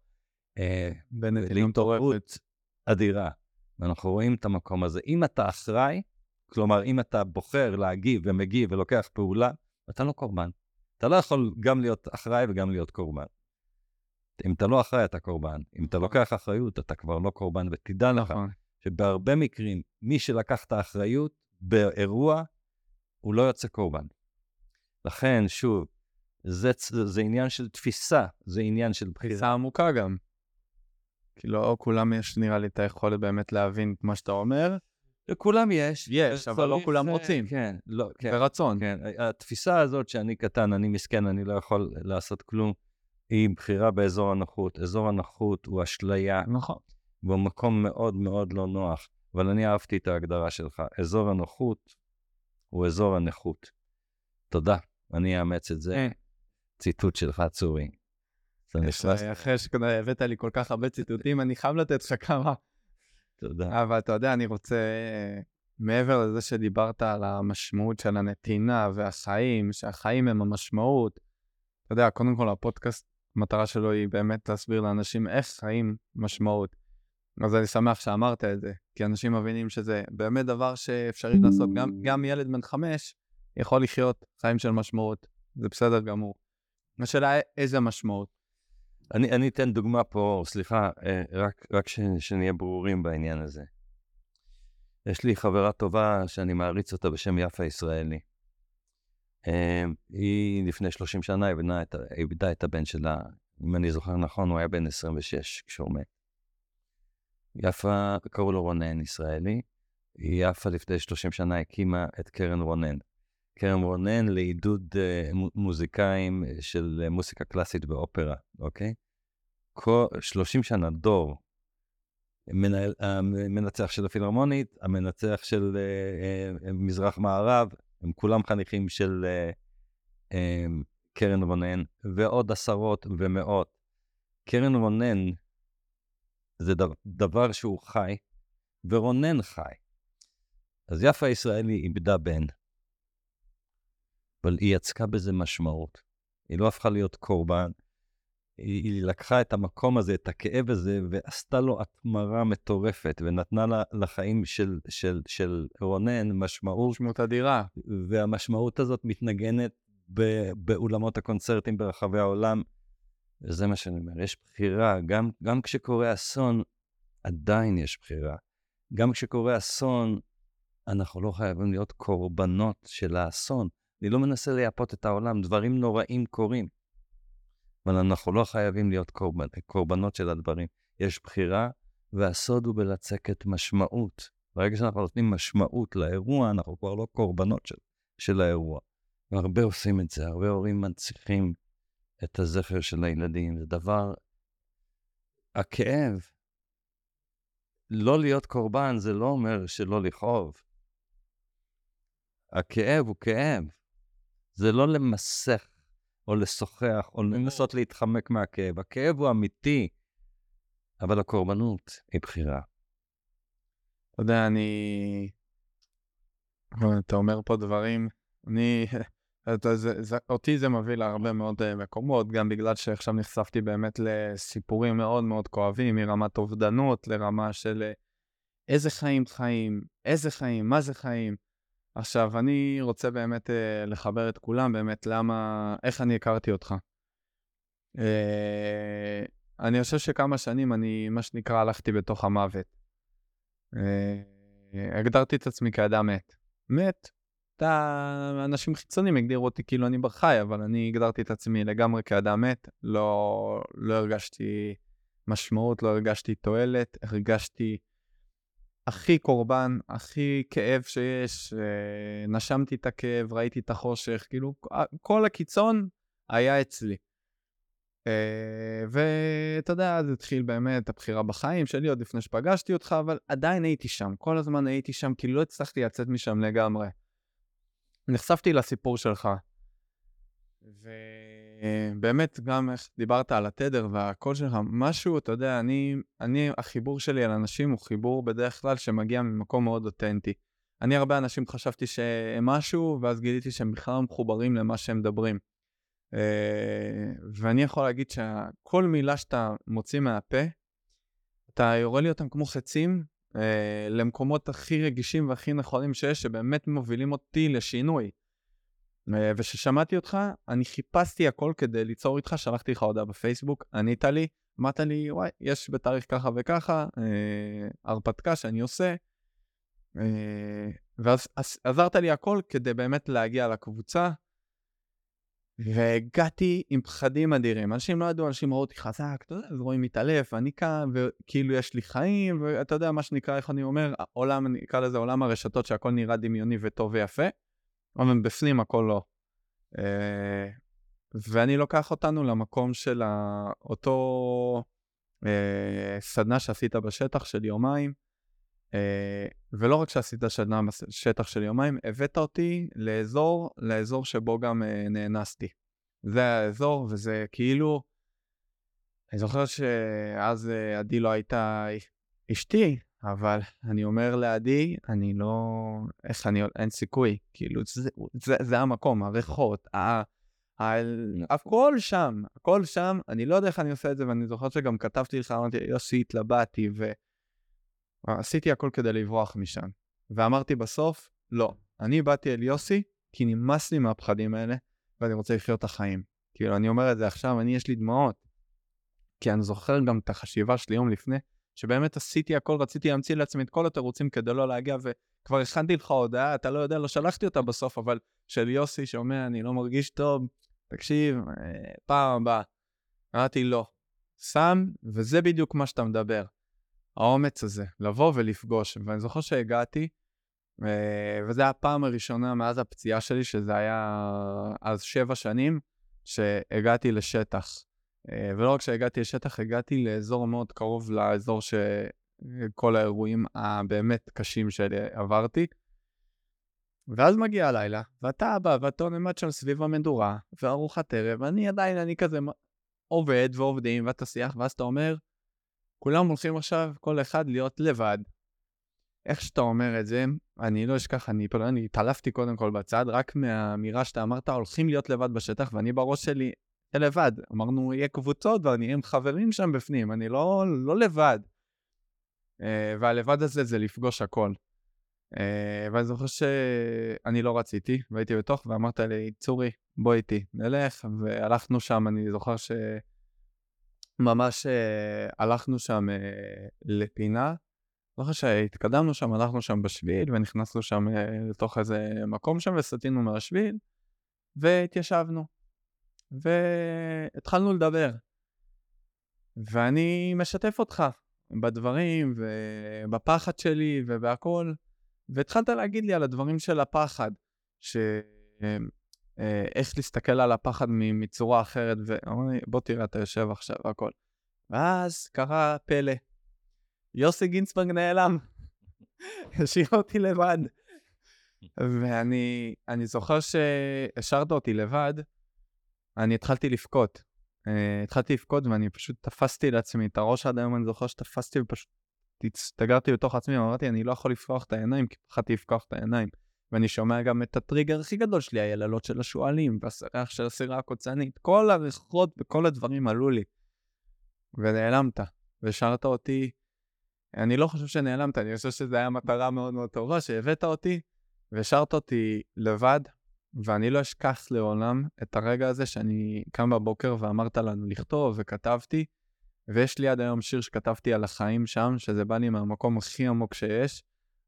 אה, להתעוררות אדירה, ואנחנו רואים את המקום הזה. אם אתה אחראי, כלומר, אם אתה בוחר להגיב ומגיב ולוקח פעולה, אתה לא קורבן. אתה לא יכול גם להיות אחראי וגם להיות קורבן. אם אתה לא אחראי, אתה קורבן. אם אתה לוקח אחריות, אתה כבר לא קורבן, ותדע לך נכון. שבהרבה מקרים, מי שלקח את האחריות באירוע, הוא לא יוצא קורבן. לכן, שוב, זה, זה עניין של תפיסה, זה עניין של בחירה. תפיסה עמוקה גם. כי לא כולם יש, נראה לי, את היכולת באמת להבין את מה שאתה אומר. לכולם יש. יש, אבל לא כולם רוצים. כן, לא, כן. ברצון. כן, התפיסה הזאת שאני קטן, אני מסכן, אני לא יכול לעשות כלום. היא בחירה באזור הנוחות. אזור הנוחות הוא אשליה. נכון. והוא מקום מאוד מאוד לא נוח. אבל אני אהבתי את ההגדרה שלך. אזור הנוחות הוא אזור הנכות. תודה, אני אאמץ את זה. אה. ציטוט שלך, צורי. אחרי שהבאת לי כל כך הרבה ציטוטים, אני חייב לתת לך כמה. תודה. אבל אתה יודע, אני רוצה, מעבר לזה שדיברת על המשמעות של הנתינה והחיים, שהחיים הם המשמעות, אתה יודע, קודם כל הפודקאסט המטרה שלו היא באמת להסביר לאנשים איך חיים משמעות. אז אני שמח שאמרת את זה, כי אנשים מבינים שזה באמת דבר שאפשרי לעשות. גם, גם ילד בן חמש יכול לחיות חיים של משמעות, זה בסדר גמור. השאלה איזה משמעות. אני, אני אתן דוגמה פה, סליחה, אה, רק, רק ש, שנהיה ברורים בעניין הזה. יש לי חברה טובה שאני מעריץ אותה בשם יפה ישראלי. אמ, היא לפני 30 שנה איבדה את, איבדה את הבן שלה, אם אני זוכר נכון, הוא היה בן 26 כשהוא מת. יפה, קראו לו רונן ישראלי, יפה לפני 30 שנה הקימה את קרן רונן. קרן רונן לעידוד uh, מוזיקאים של uh, מוסיקה קלאסית ואופרה, אוקיי? כל, 30 שנה, דור. המנצח של הפילהרמונית, המנצח של uh, uh, מזרח מערב, הם כולם חניכים של uh, um, קרן רונן, ועוד עשרות ומאות. קרן רונן זה דבר, שהוא חי, ורונן חי. אז יפה ישראלי איבדה בן, אבל היא יצקה בזה משמעות. היא לא הפכה להיות קורבן, היא, היא לקחה את המקום הזה, את הכאב הזה, ועשתה לו התמרה מטורפת, ונתנה לה, לחיים של, של, של רונן משמעות. משמעות אדירה. והמשמעות הזאת מתנגנת ב, באולמות הקונצרטים ברחבי העולם. וזה מה שאני אומר, יש בחירה, גם, גם כשקורה אסון, עדיין יש בחירה. גם כשקורה אסון, אנחנו לא חייבים להיות קורבנות של האסון. אני לא מנסה לייפות את העולם, דברים נוראים קורים. אבל אנחנו לא חייבים להיות קורבנ... קורבנות של הדברים. יש בחירה, והסוד הוא בלצקת משמעות. ברגע שאנחנו נותנים משמעות לאירוע, אנחנו כבר לא קורבנות של, של האירוע. והרבה עושים את זה, הרבה הורים מנציחים את הזכר של הילדים. זה דבר... הכאב, לא להיות קורבן זה לא אומר שלא לכאוב. הכאב הוא כאב. זה לא למסך, או לשוחח, או לנסות להתחמק מהכאב. הכאב הוא אמיתי, אבל הקורבנות היא בחירה. אתה יודע, אני... אתה אומר פה דברים, אני... אתה, זה, זה, אותי זה מביא להרבה מאוד uh, מקומות, גם בגלל שעכשיו נחשפתי באמת לסיפורים מאוד מאוד כואבים, מרמת אובדנות לרמה של uh, איזה חיים חיים, איזה חיים, מה זה חיים. עכשיו, אני רוצה באמת uh, לחבר את כולם, באמת, למה, איך אני הכרתי אותך. Uh, אני חושב שכמה שנים אני, מה שנקרא, הלכתי בתוך המוות. Uh, הגדרתי את עצמי כאדם מת. מת, אתה, אנשים חיצוניים הגדירו אותי כאילו אני בר חי, אבל אני הגדרתי את עצמי לגמרי כאדם מת. לא, לא הרגשתי משמעות, לא הרגשתי תועלת, הרגשתי הכי קורבן, הכי כאב שיש, נשמתי את הכאב, ראיתי את החושך, כאילו, כל הקיצון היה אצלי. אה, ואתה יודע, אז התחיל באמת הבחירה בחיים שלי עוד לפני שפגשתי אותך, אבל עדיין הייתי שם, כל הזמן הייתי שם, כי לא הצלחתי לצאת משם לגמרי. נחשפתי לסיפור שלך, ובאמת, גם איך דיברת על התדר והקול שלך, משהו, אתה יודע, אני, אני, החיבור שלי על אנשים הוא חיבור בדרך כלל שמגיע ממקום מאוד אותנטי. אני הרבה אנשים חשבתי שהם משהו, ואז גיליתי שהם בכלל לא מחוברים למה שהם מדברים. אה, ואני יכול להגיד שכל מילה שאתה מוציא מהפה, אתה יורה לי אותם כמו חצים אה, למקומות הכי רגישים והכי נכונים שיש, שבאמת מובילים אותי לשינוי. אה, וכששמעתי אותך, אני חיפשתי הכל כדי ליצור איתך, שלחתי לך הודעה בפייסבוק, ענית לי, אמרת לי, וואי, יש בתאריך ככה וככה, אה, הרפתקה שאני עושה, אה, ואז עזרת לי הכל כדי באמת להגיע לקבוצה. והגעתי עם פחדים אדירים. אנשים לא ידעו, אנשים ראו אותי חזק, אתה יודע, אז רואים מתעלף, ואני כאן, וכאילו יש לי חיים, ואתה יודע, מה שנקרא, איך אני אומר, עולם, אני אקרא לזה עולם הרשתות, שהכל נראה דמיוני וטוב ויפה, אבל בפנים הכל לא. אה, ואני לוקח אותנו למקום של אותו אה, סדנה שעשית בשטח של יומיים, אה, ולא רק שעשית שנה בשטח של יומיים, הבאת אותי לאזור, לאזור שבו גם נאנסתי. זה האזור, וזה כאילו... אני זוכר שאז עדי לא הייתה אשתי, אבל אני אומר לעדי, אני לא... איך אני... אין סיכוי. כאילו, זה, זה, זה המקום, הריחות, ה... הכל שם, הכל שם, אני לא יודע איך אני עושה את זה, ואני זוכר שגם כתבתי לך, אמרתי, יוסי, התלבטתי, ו... עשיתי הכל כדי לברוח משם. ואמרתי בסוף, לא. אני באתי אל יוסי, כי נמאס לי מהפחדים האלה, ואני רוצה לחיות את החיים. כאילו, אני אומר את זה עכשיו, אני, יש לי דמעות. כי אני זוכר גם את החשיבה שלי יום לפני, שבאמת עשיתי הכל, רציתי להמציא לעצמי את כל התירוצים כדי לא להגיע, וכבר הכנתי לך הודעה, אתה לא יודע, לא שלחתי אותה בסוף, אבל של יוסי שאומר, אני לא מרגיש טוב, תקשיב, אה, פעם הבאה. אמרתי, לא. שם, וזה בדיוק מה שאתה מדבר. האומץ הזה, לבוא ולפגוש. ואני זוכר שהגעתי, אה, וזו הייתה הפעם הראשונה מאז הפציעה שלי, שזה היה אז שבע שנים, שהגעתי לשטח. אה, ולא רק שהגעתי לשטח, הגעתי לאזור מאוד קרוב לאזור שכל האירועים הבאמת קשים שעברתי. ואז מגיע הלילה, ואתה בא ואתה נעמד שם סביב המדורה, וארוחת ערב, ואני עדיין, אני כזה עובד ועובדים, ואתה שיח, ואז אתה אומר, כולם הולכים עכשיו, כל אחד להיות לבד. איך שאתה אומר את זה, אני לא אשכח, אני, אני התעלפתי קודם כל בצד, רק מהאמירה שאתה אמרת, הולכים להיות לבד בשטח, ואני בראש שלי, לבד. אמרנו, יהיה קבוצות ואני עם חברים שם בפנים, אני לא, לא לבד. Uh, והלבד הזה זה לפגוש הכל. Uh, ואני זוכר שאני לא רציתי, והייתי בתוך, ואמרת לי, צורי, בוא איתי, נלך, והלכנו שם, אני זוכר ש... ממש uh, הלכנו שם לפינה, חושב שהתקדמנו שם, הלכנו שם בשביל ונכנסנו שם לתוך איזה מקום שם וסטינו מהשביל והתיישבנו והתחלנו לדבר. ואני משתף אותך בדברים ובפחד שלי ובהכל, והתחלת להגיד לי על הדברים של הפחד, ש... אה, איך להסתכל על הפחד מצורה אחרת, ואומר לי, בוא תראה, אתה יושב עכשיו והכל. ואז קרה פלא. יוסי גינצברג נעלם. השאיר אותי לבד. ואני אני זוכר שהשארת אותי לבד, אני התחלתי לבכות. Uh, התחלתי לבכות ואני פשוט תפסתי לעצמי את הראש עד היום, אני זוכר שתפסתי ופשוט הסתגרתי בתוך עצמי, אמרתי, אני לא יכול לפקוח את העיניים, כי פחדתי לפקוח את העיניים. ואני שומע גם את הטריגר הכי גדול שלי, היללות של השועלים, והריח של הסירה הקוצנית, כל הריחות וכל הדברים עלו לי. ונעלמת, והשארת אותי, אני לא חושב שנעלמת, אני חושב שזו הייתה מטרה מאוד מאוד טובה, שהבאת אותי, והשארת אותי לבד, ואני לא אשכח לעולם את הרגע הזה שאני קם בבוקר ואמרת לנו לכתוב, וכתבתי, ויש לי עד היום שיר שכתבתי על החיים שם, שזה בא לי מהמקום הכי עמוק שיש,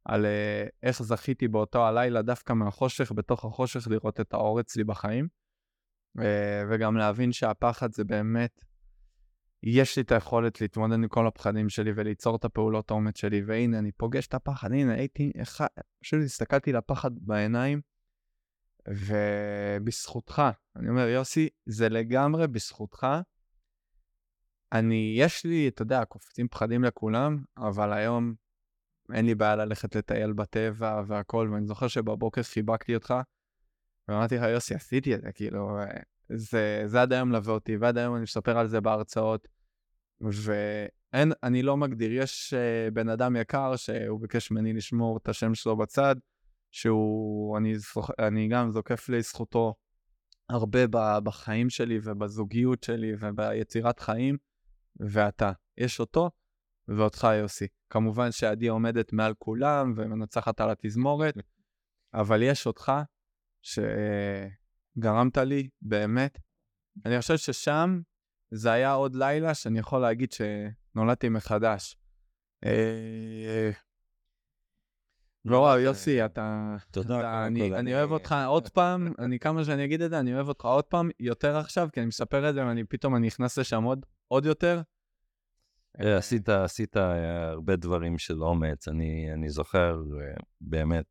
על uh, איך זכיתי באותו הלילה דווקא מהחושך, בתוך החושך לראות את האור אצלי בחיים, uh, וגם להבין שהפחד זה באמת, יש לי את היכולת להתמודד עם כל הפחדים שלי וליצור את הפעולות האומץ שלי, והנה, אני פוגש את הפחד, הנה, הייתי, פשוט הסתכלתי לפחד בעיניים, ובזכותך, אני אומר, יוסי, זה לגמרי בזכותך. אני, יש לי, אתה יודע, קופצים פחדים לכולם, אבל היום אין לי בעיה ללכת לטייל בטבע והכל, ואני זוכר שבבוקר חיבקתי אותך, ואמרתי לך, יוסי, עשיתי את זה, כאילו, זה, זה עד היום מלווה אותי, ועד היום אני מספר על זה בהרצאות, ואין, אני לא מגדיר, יש uh, בן אדם יקר שהוא ביקש ממני לשמור את השם שלו בצד, שהוא, אני, אני גם זוקף לזכותו הרבה בחיים שלי ובזוגיות שלי וביצירת חיים, ואתה. יש אותו ואותך יוסי. כמובן שעדי עומדת מעל כולם ומנצחת על התזמורת, אבל יש אותך שגרמת לי באמת. אני חושב ששם זה היה עוד לילה שאני יכול להגיד שנולדתי מחדש. אה, וואו, יוסי, אתה... תודה. אני אוהב אותך עוד פעם, אני כמה שאני אגיד את זה, אני אוהב אותך עוד פעם יותר עכשיו, כי אני מספר את זה ואני פתאום אני נכנס לשם עוד יותר. אה, עשית, עשית אה, הרבה דברים של אומץ. אני, אני זוכר אה, באמת,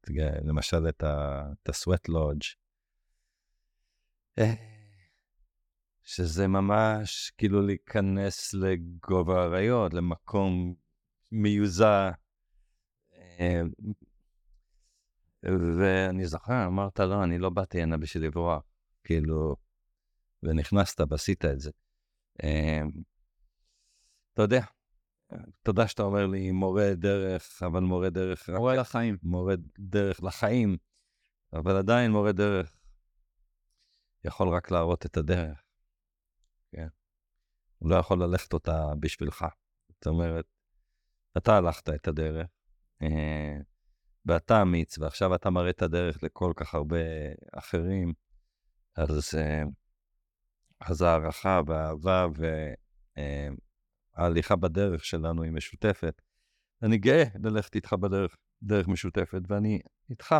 למשל את ה-sweat lodge, שזה ממש כאילו להיכנס לגובה האריות, למקום מיוזע. ואני זוכר, אמרת, לא, אני לא באתי הנה בשביל לברוח, כאילו, ונכנסת ועשית את זה. אתה יודע, תודה שאתה אומר לי מורה דרך, אבל מורה דרך... מורה רק, לחיים. מורה דרך לחיים, אבל עדיין מורה דרך יכול רק להראות את הדרך. כן. הוא לא יכול ללכת אותה בשבילך. זאת אומרת, אתה הלכת את הדרך, אה, ואתה אמיץ, ועכשיו אתה מראה את הדרך לכל כך הרבה אחרים, אז, אה, אז הערכה והאהבה ו... אה, בדרך שלנו היא משותפת. אני גאה ללכת איתך בדרך, דרך משותפת, ואני איתך.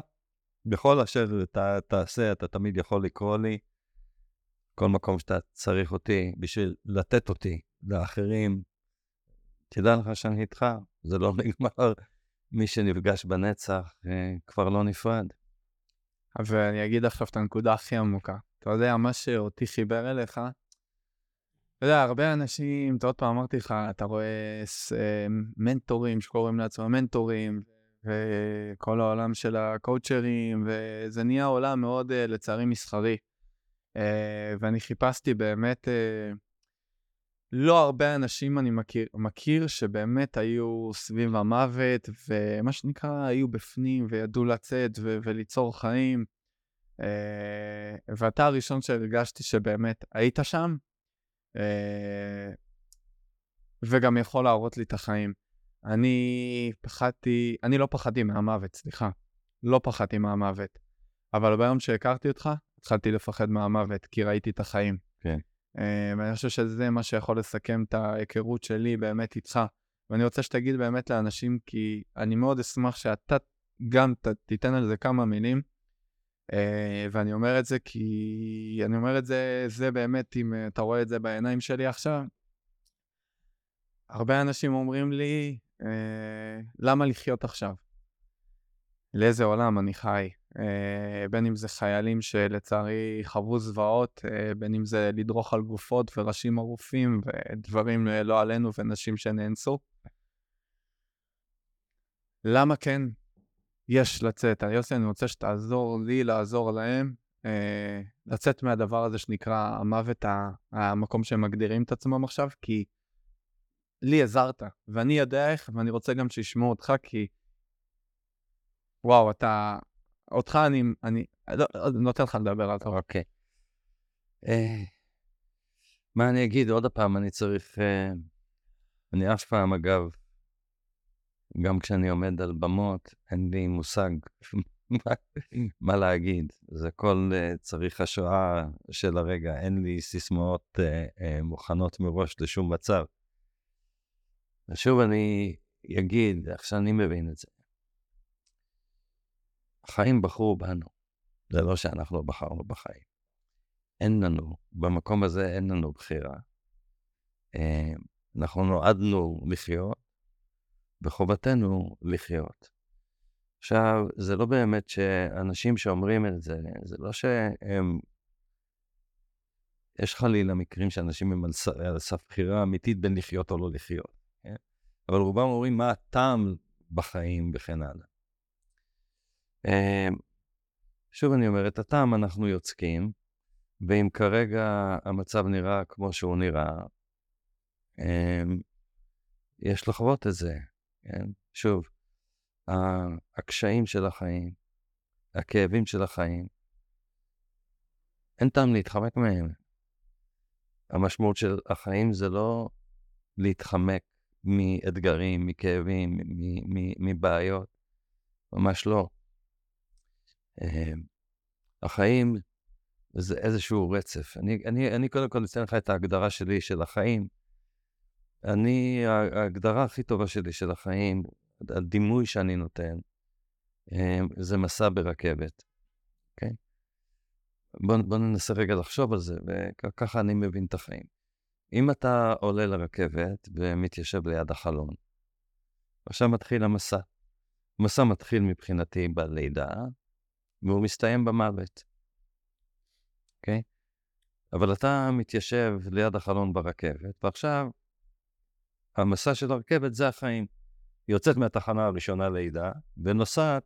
בכל אשר אתה תעשה, אתה תמיד יכול לקרוא לי. כל מקום שאתה צריך אותי בשביל לתת אותי לאחרים, תדע לך שאני איתך, זה לא נגמר. מי שנפגש בנצח אה, כבר לא נפרד. ואני אגיד עכשיו את הנקודה הכי עמוקה. אתה יודע, מה שאותי חיבר אליך, אתה יודע, הרבה אנשים, אתה עוד פעם אמרתי לך, אתה רואה אה, מנטורים שקוראים לעצמם מנטורים, וכל העולם של הקואוצ'רים, וזה נהיה עולם מאוד, אה, לצערי, מסחרי. ואני חיפשתי באמת, לא הרבה אנשים אני מכיר, מכיר שבאמת היו סביב המוות, ומה שנקרא, היו בפנים וידעו לצאת ו- וליצור חיים. ואתה הראשון שהרגשתי שבאמת היית שם, אה, וגם יכול להראות לי את החיים. אני פחדתי, אני לא פחדתי מהמוות, סליחה. לא פחדתי מהמוות. אבל ביום שהכרתי אותך, התחלתי לפחד מהמוות, כי ראיתי את החיים. כן. Uh, ואני חושב שזה מה שיכול לסכם את ההיכרות שלי באמת איתך. ואני רוצה שתגיד באמת לאנשים, כי אני מאוד אשמח שאתה גם תיתן על זה כמה מילים. Uh, ואני אומר את זה כי אני אומר את זה, זה באמת, אם uh, אתה רואה את זה בעיניים שלי עכשיו, הרבה אנשים אומרים לי, למה לחיות עכשיו? לאיזה עולם אני חי? Uh, בין אם זה חיילים שלצערי חוו זוועות, uh, בין אם זה לדרוך על גופות וראשים ערופים ודברים uh, לא עלינו ונשים שנאנסו. למה כן יש לצאת. יוסי, אני רוצה שתעזור לי לעזור להם אה, לצאת מהדבר הזה שנקרא המוות, המקום שהם מגדירים את עצמם עכשיו, כי לי עזרת, ואני יודע איך, ואני רוצה גם שישמעו אותך, כי וואו, אתה, אותך אני, אני, לא, נותן לך לדבר על זה. אוקיי. אה, מה אני אגיד? עוד פעם, אני צריך... אה, אני אף פעם, אגב, גם כשאני עומד על במות, אין לי מושג מה להגיד. זה הכל uh, צריך השואה של הרגע, אין לי סיסמאות מוכנות מראש לשום מצב. ושוב אני אגיד, איך שאני מבין את זה. החיים בחרו בנו, זה לא שאנחנו בחרנו בחיים. אין לנו, במקום הזה אין לנו בחירה. אנחנו נועדנו לחיות, וחובתנו לחיות. עכשיו, זה לא באמת שאנשים שאומרים את זה, זה לא שהם... יש חלילה מקרים שאנשים הם על סף בחירה אמיתית בין לחיות או לא לחיות, כן? אבל רובם אומרים מה הטעם בחיים וכן הלאה. אמ, שוב אני אומר, את הטעם אנחנו יוצקים, ואם כרגע המצב נראה כמו שהוא נראה, אמ, יש לחוות את זה, כן? שוב, הקשיים של החיים, הכאבים של החיים, אין טעם להתחמק מהם. המשמעות של החיים זה לא להתחמק מאתגרים, מכאבים, מבעיות, ממש לא. אמ, החיים זה איזשהו רצף. אני, אני, אני קודם כל אתן לך את ההגדרה שלי של החיים. אני, ההגדרה הכי טובה שלי של החיים הדימוי שאני נותן, אמ, זה מסע ברכבת, אוקיי? בוא, בוא ננסה רגע לחשוב על זה, וככה אני מבין את החיים. אם אתה עולה לרכבת ומתיישב ליד החלון, עכשיו מתחיל המסע. המסע מתחיל מבחינתי בלידה, והוא מסתיים במוות, אוקיי? אבל אתה מתיישב ליד החלון ברכבת, ועכשיו המסע של הרכבת זה החיים. היא יוצאת מהתחנה הראשונה לידה, ונוסעת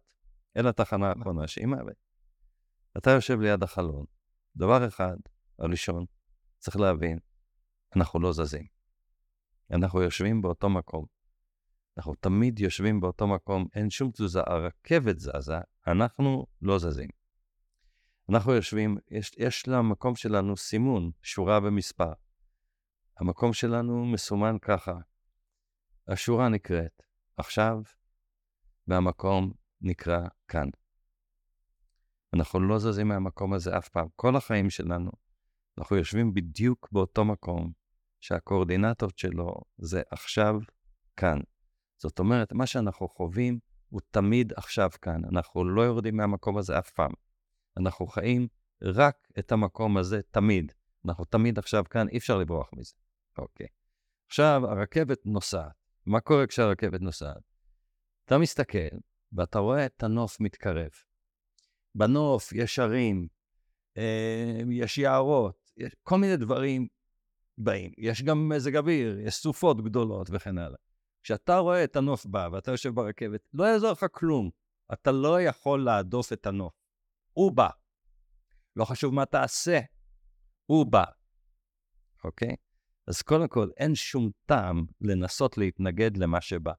אל התחנה האחרונה שהיא מוות. אתה יושב ליד החלון, דבר אחד, הראשון, צריך להבין, אנחנו לא זזים. אנחנו יושבים באותו מקום. אנחנו תמיד יושבים באותו מקום, אין שום תזוזה, הרכבת זזה, אנחנו לא זזים. אנחנו יושבים, יש, יש למקום שלנו סימון, שורה במספר. המקום שלנו מסומן ככה. השורה נקראת עכשיו, והמקום נקרא כאן. אנחנו לא זזים מהמקום הזה אף פעם. כל החיים שלנו, אנחנו יושבים בדיוק באותו מקום שהקואורדינטות שלו זה עכשיו, כאן. זאת אומרת, מה שאנחנו חווים הוא תמיד עכשיו כאן. אנחנו לא יורדים מהמקום הזה אף פעם. אנחנו חיים רק את המקום הזה תמיד. אנחנו תמיד עכשיו כאן, אי אפשר לברוח מזה. אוקיי. עכשיו, הרכבת נוסעת. מה קורה כשהרכבת נוסעת? אתה מסתכל ואתה רואה את הנוף מתקרב. בנוף יש הרים, אה, יש יערות, יש כל מיני דברים באים. יש גם מזג אוויר, יש סופות גדולות וכן הלאה. כשאתה רואה את הנוף בא ואתה יושב ברכבת, לא יעזור לך כלום. אתה לא יכול להדוף את הנוף. הוא בא. לא חשוב מה תעשה, הוא בא. אוקיי? אז קודם כל, אין שום טעם לנסות להתנגד למה שבא.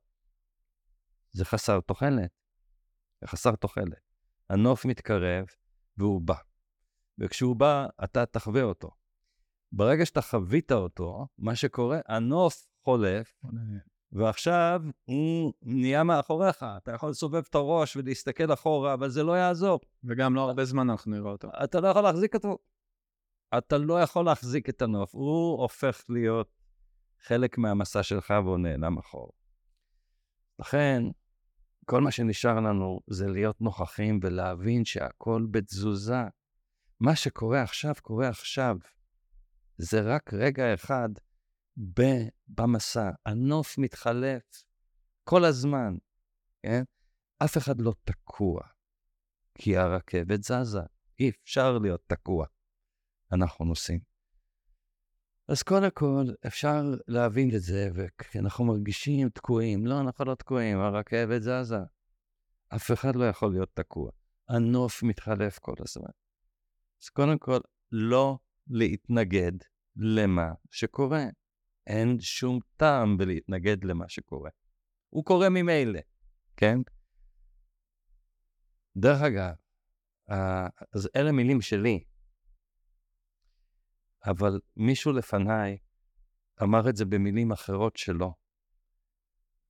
זה חסר תוחלת. זה חסר תוחלת. הנוף מתקרב והוא בא. וכשהוא בא, אתה תחווה אותו. ברגע שאתה חווית אותו, מה שקורה, הנוף חולף, ועכשיו הוא נהיה מאחוריך. אתה יכול לסובב את הראש ולהסתכל אחורה, אבל זה לא יעזור. וגם לא הרבה זמן אנחנו נראה אותו. אתה לא יכול להחזיק אותו. אתה לא יכול להחזיק את הנוף, הוא הופך להיות חלק מהמסע שלך והוא נעלם אחור. לכן, כל מה שנשאר לנו זה להיות נוכחים ולהבין שהכל בתזוזה. מה שקורה עכשיו, קורה עכשיו. זה רק רגע אחד במסע. הנוף מתחלף כל הזמן, כן? אף אחד לא תקוע, כי הרכבת זזה. אי אפשר להיות תקוע. אנחנו נוסעים. אז קודם כל, אפשר להבין את זה, וכי אנחנו מרגישים תקועים. לא, אנחנו לא תקועים, הרכבת זזה. אף אחד לא יכול להיות תקוע. הנוף מתחלף כל הזמן. אז קודם כל, לא להתנגד למה שקורה. אין שום טעם בלהתנגד למה שקורה. הוא קורה ממילא, כן? דרך אגב, אז אלה מילים שלי, אבל מישהו לפניי אמר את זה במילים אחרות שלו.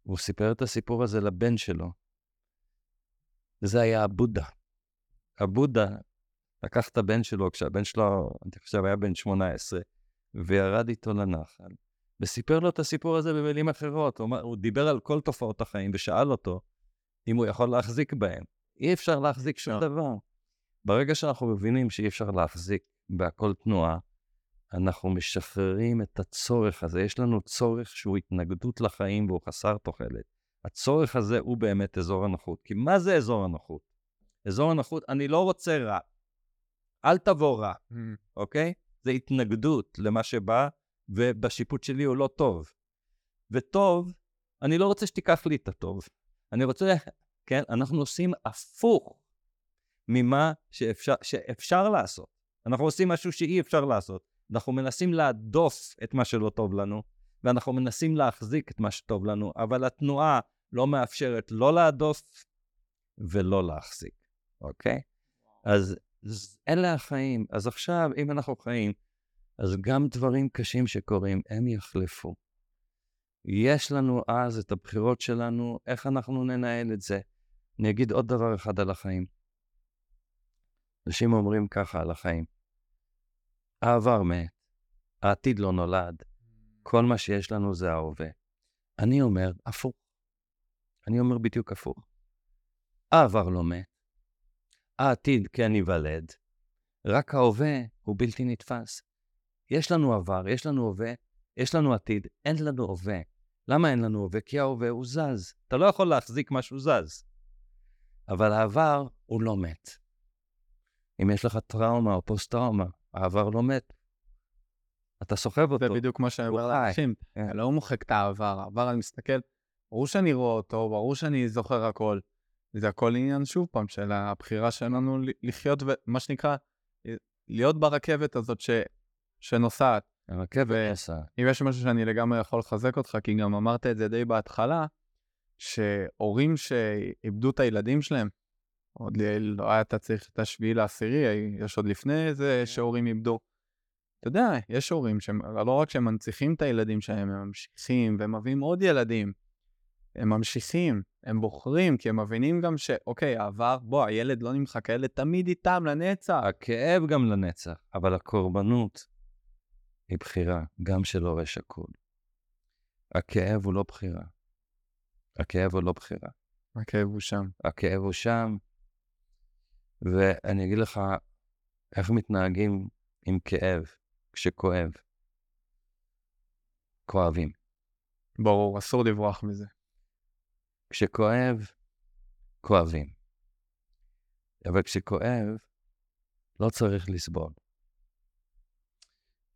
הוא סיפר את הסיפור הזה לבן שלו. וזה היה הבודה. הבודה לקח את הבן שלו, כשהבן שלו, אני חושב, היה בן 18, וירד איתו לנחל, וסיפר לו את הסיפור הזה במילים אחרות. הוא, הוא דיבר על כל תופעות החיים ושאל אותו אם הוא יכול להחזיק בהם. אי אפשר להחזיק שום דבר. ברגע שאנחנו מבינים שאי אפשר להחזיק בהכל תנועה, אנחנו משחררים את הצורך הזה. יש לנו צורך שהוא התנגדות לחיים והוא חסר תוחלת. הצורך הזה הוא באמת אזור הנוחות. כי מה זה אזור הנוחות? אזור הנוחות, אני לא רוצה רע. אל תבוא רע, mm. אוקיי? זה התנגדות למה שבא, ובשיפוט שלי הוא לא טוב. וטוב, אני לא רוצה שתיקח לי את הטוב. אני רוצה, כן, אנחנו עושים הפוך ממה שאפשר, שאפשר לעשות. אנחנו עושים משהו שאי אפשר לעשות. אנחנו מנסים להדוף את מה שלא טוב לנו, ואנחנו מנסים להחזיק את מה שטוב לנו, אבל התנועה לא מאפשרת לא להדוף ולא להחזיק, אוקיי? אז אלה החיים. אז עכשיו, אם אנחנו חיים, אז גם דברים קשים שקורים, הם יחלפו. יש לנו אז את הבחירות שלנו, איך אנחנו ננהל את זה. אני אגיד עוד דבר אחד על החיים. אנשים אומרים ככה על החיים. העבר מת, העתיד לא נולד, כל מה שיש לנו זה ההווה. אני אומר הפוך. אני אומר בדיוק הפוך. העבר לא מת, העתיד כן ייוולד, רק ההווה הוא בלתי נתפס. יש לנו עבר, יש לנו הווה, יש לנו עתיד, אין לנו הווה. למה אין לנו הווה? כי ההווה הוא זז. אתה לא יכול להחזיק משהו זז. אבל העבר הוא לא מת. אם יש לך טראומה או פוסט-טראומה, העבר לא מת. אתה סוחב אותו. זה בדיוק מה שאני אומר לאנשים. כן. אני לא מוחק את העבר, העבר אני מסתכל, ברור שאני רואה אותו, ברור שאני זוכר הכל. זה הכל עניין, שוב פעם, של הבחירה שלנו לחיות, מה שנקרא, להיות ברכבת הזאת ש... שנוסעת. הרכבת נוסעת. אם יש משהו שאני לגמרי יכול לחזק אותך, כי גם אמרת את זה די בהתחלה, שהורים שאיבדו את הילדים שלהם, עוד לא היה אתה צריך את השביעי לעשירי, יש עוד לפני זה כן. שהורים איבדו. אתה יודע, יש הורים שלא רק שהם מנציחים את הילדים שלהם, הם ממשיכים ומביאים עוד ילדים. הם ממשיכים, הם בוחרים, כי הם מבינים גם שאוקיי, העבר, בוא, הילד לא נמחק, הילד תמיד איתם לנצח. הכאב גם לנצח, אבל הקורבנות היא בחירה, גם של הורה שכול. הכאב הוא לא בחירה. הכאב הוא לא בחירה. הכאב הוא שם. הכאב הוא שם, ואני אגיד לך איך מתנהגים עם כאב כשכואב. כואבים. ברור, אסור לברוח מזה. כשכואב, כואבים. אבל כשכואב, לא צריך לסבול.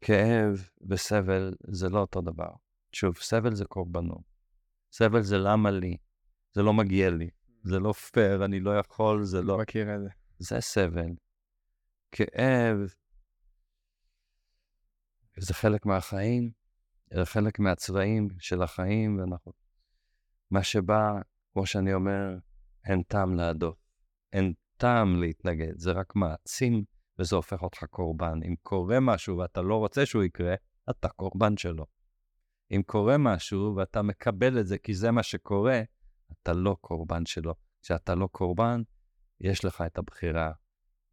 כאב וסבל זה לא אותו דבר. שוב, סבל זה קורבנות. סבל זה למה לי, זה לא מגיע לי, זה לא פייר, אני לא יכול, זה לא... מכיר את זה. זה סבל. כאב זה חלק מהחיים, זה חלק מהצבעים של החיים, ואנחנו... מה שבא, כמו שאני אומר, אין טעם להדוף, אין טעם להתנגד, זה רק מעצים וזה הופך אותך קורבן. אם קורה משהו ואתה לא רוצה שהוא יקרה, אתה קורבן שלו. אם קורה משהו ואתה מקבל את זה כי זה מה שקורה, אתה לא קורבן שלו. כשאתה לא קורבן, יש לך את הבחירה.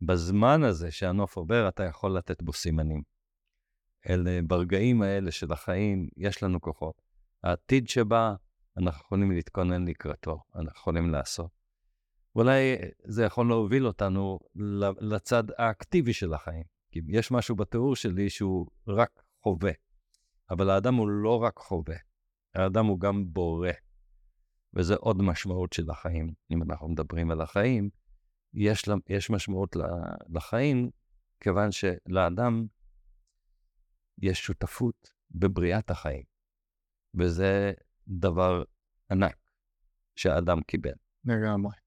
בזמן הזה שהנוף עובר, אתה יכול לתת בו סימנים. אלה, ברגעים האלה של החיים, יש לנו כוחות. העתיד שבא, אנחנו יכולים להתכונן לקראתו, אנחנו יכולים לעשות. אולי זה יכול להוביל אותנו לצד האקטיבי של החיים. כי יש משהו בתיאור שלי שהוא רק חווה. אבל האדם הוא לא רק חווה, האדם הוא גם בורא. וזה עוד משמעות של החיים. אם אנחנו מדברים על החיים, יש, יש משמעות לחיים, כיוון שלאדם יש שותפות בבריאת החיים. וזה דבר ענק שהאדם קיבל. לגמרי.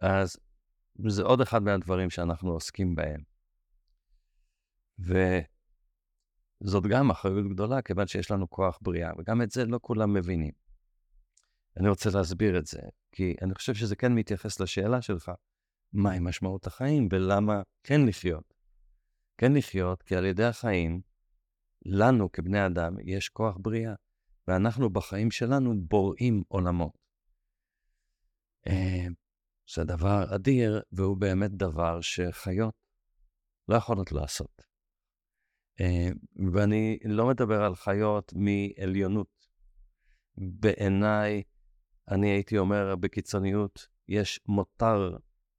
אז זה עוד אחד מהדברים שאנחנו עוסקים בהם. וזאת גם אחריות גדולה, כיוון שיש לנו כוח בריאה, וגם את זה לא כולם מבינים. אני רוצה להסביר את זה, כי אני חושב שזה כן מתייחס לשאלה שלך, מהי משמעות החיים ולמה כן לחיות. כן לחיות, כי על ידי החיים, לנו כבני אדם יש כוח בריאה, ואנחנו בחיים שלנו בוראים עולמות. זה דבר אדיר, והוא באמת דבר שחיות לא יכולות לעשות. אה, ואני לא מדבר על חיות מעליונות. בעיניי, אני הייתי אומר בקיצוניות, יש מותר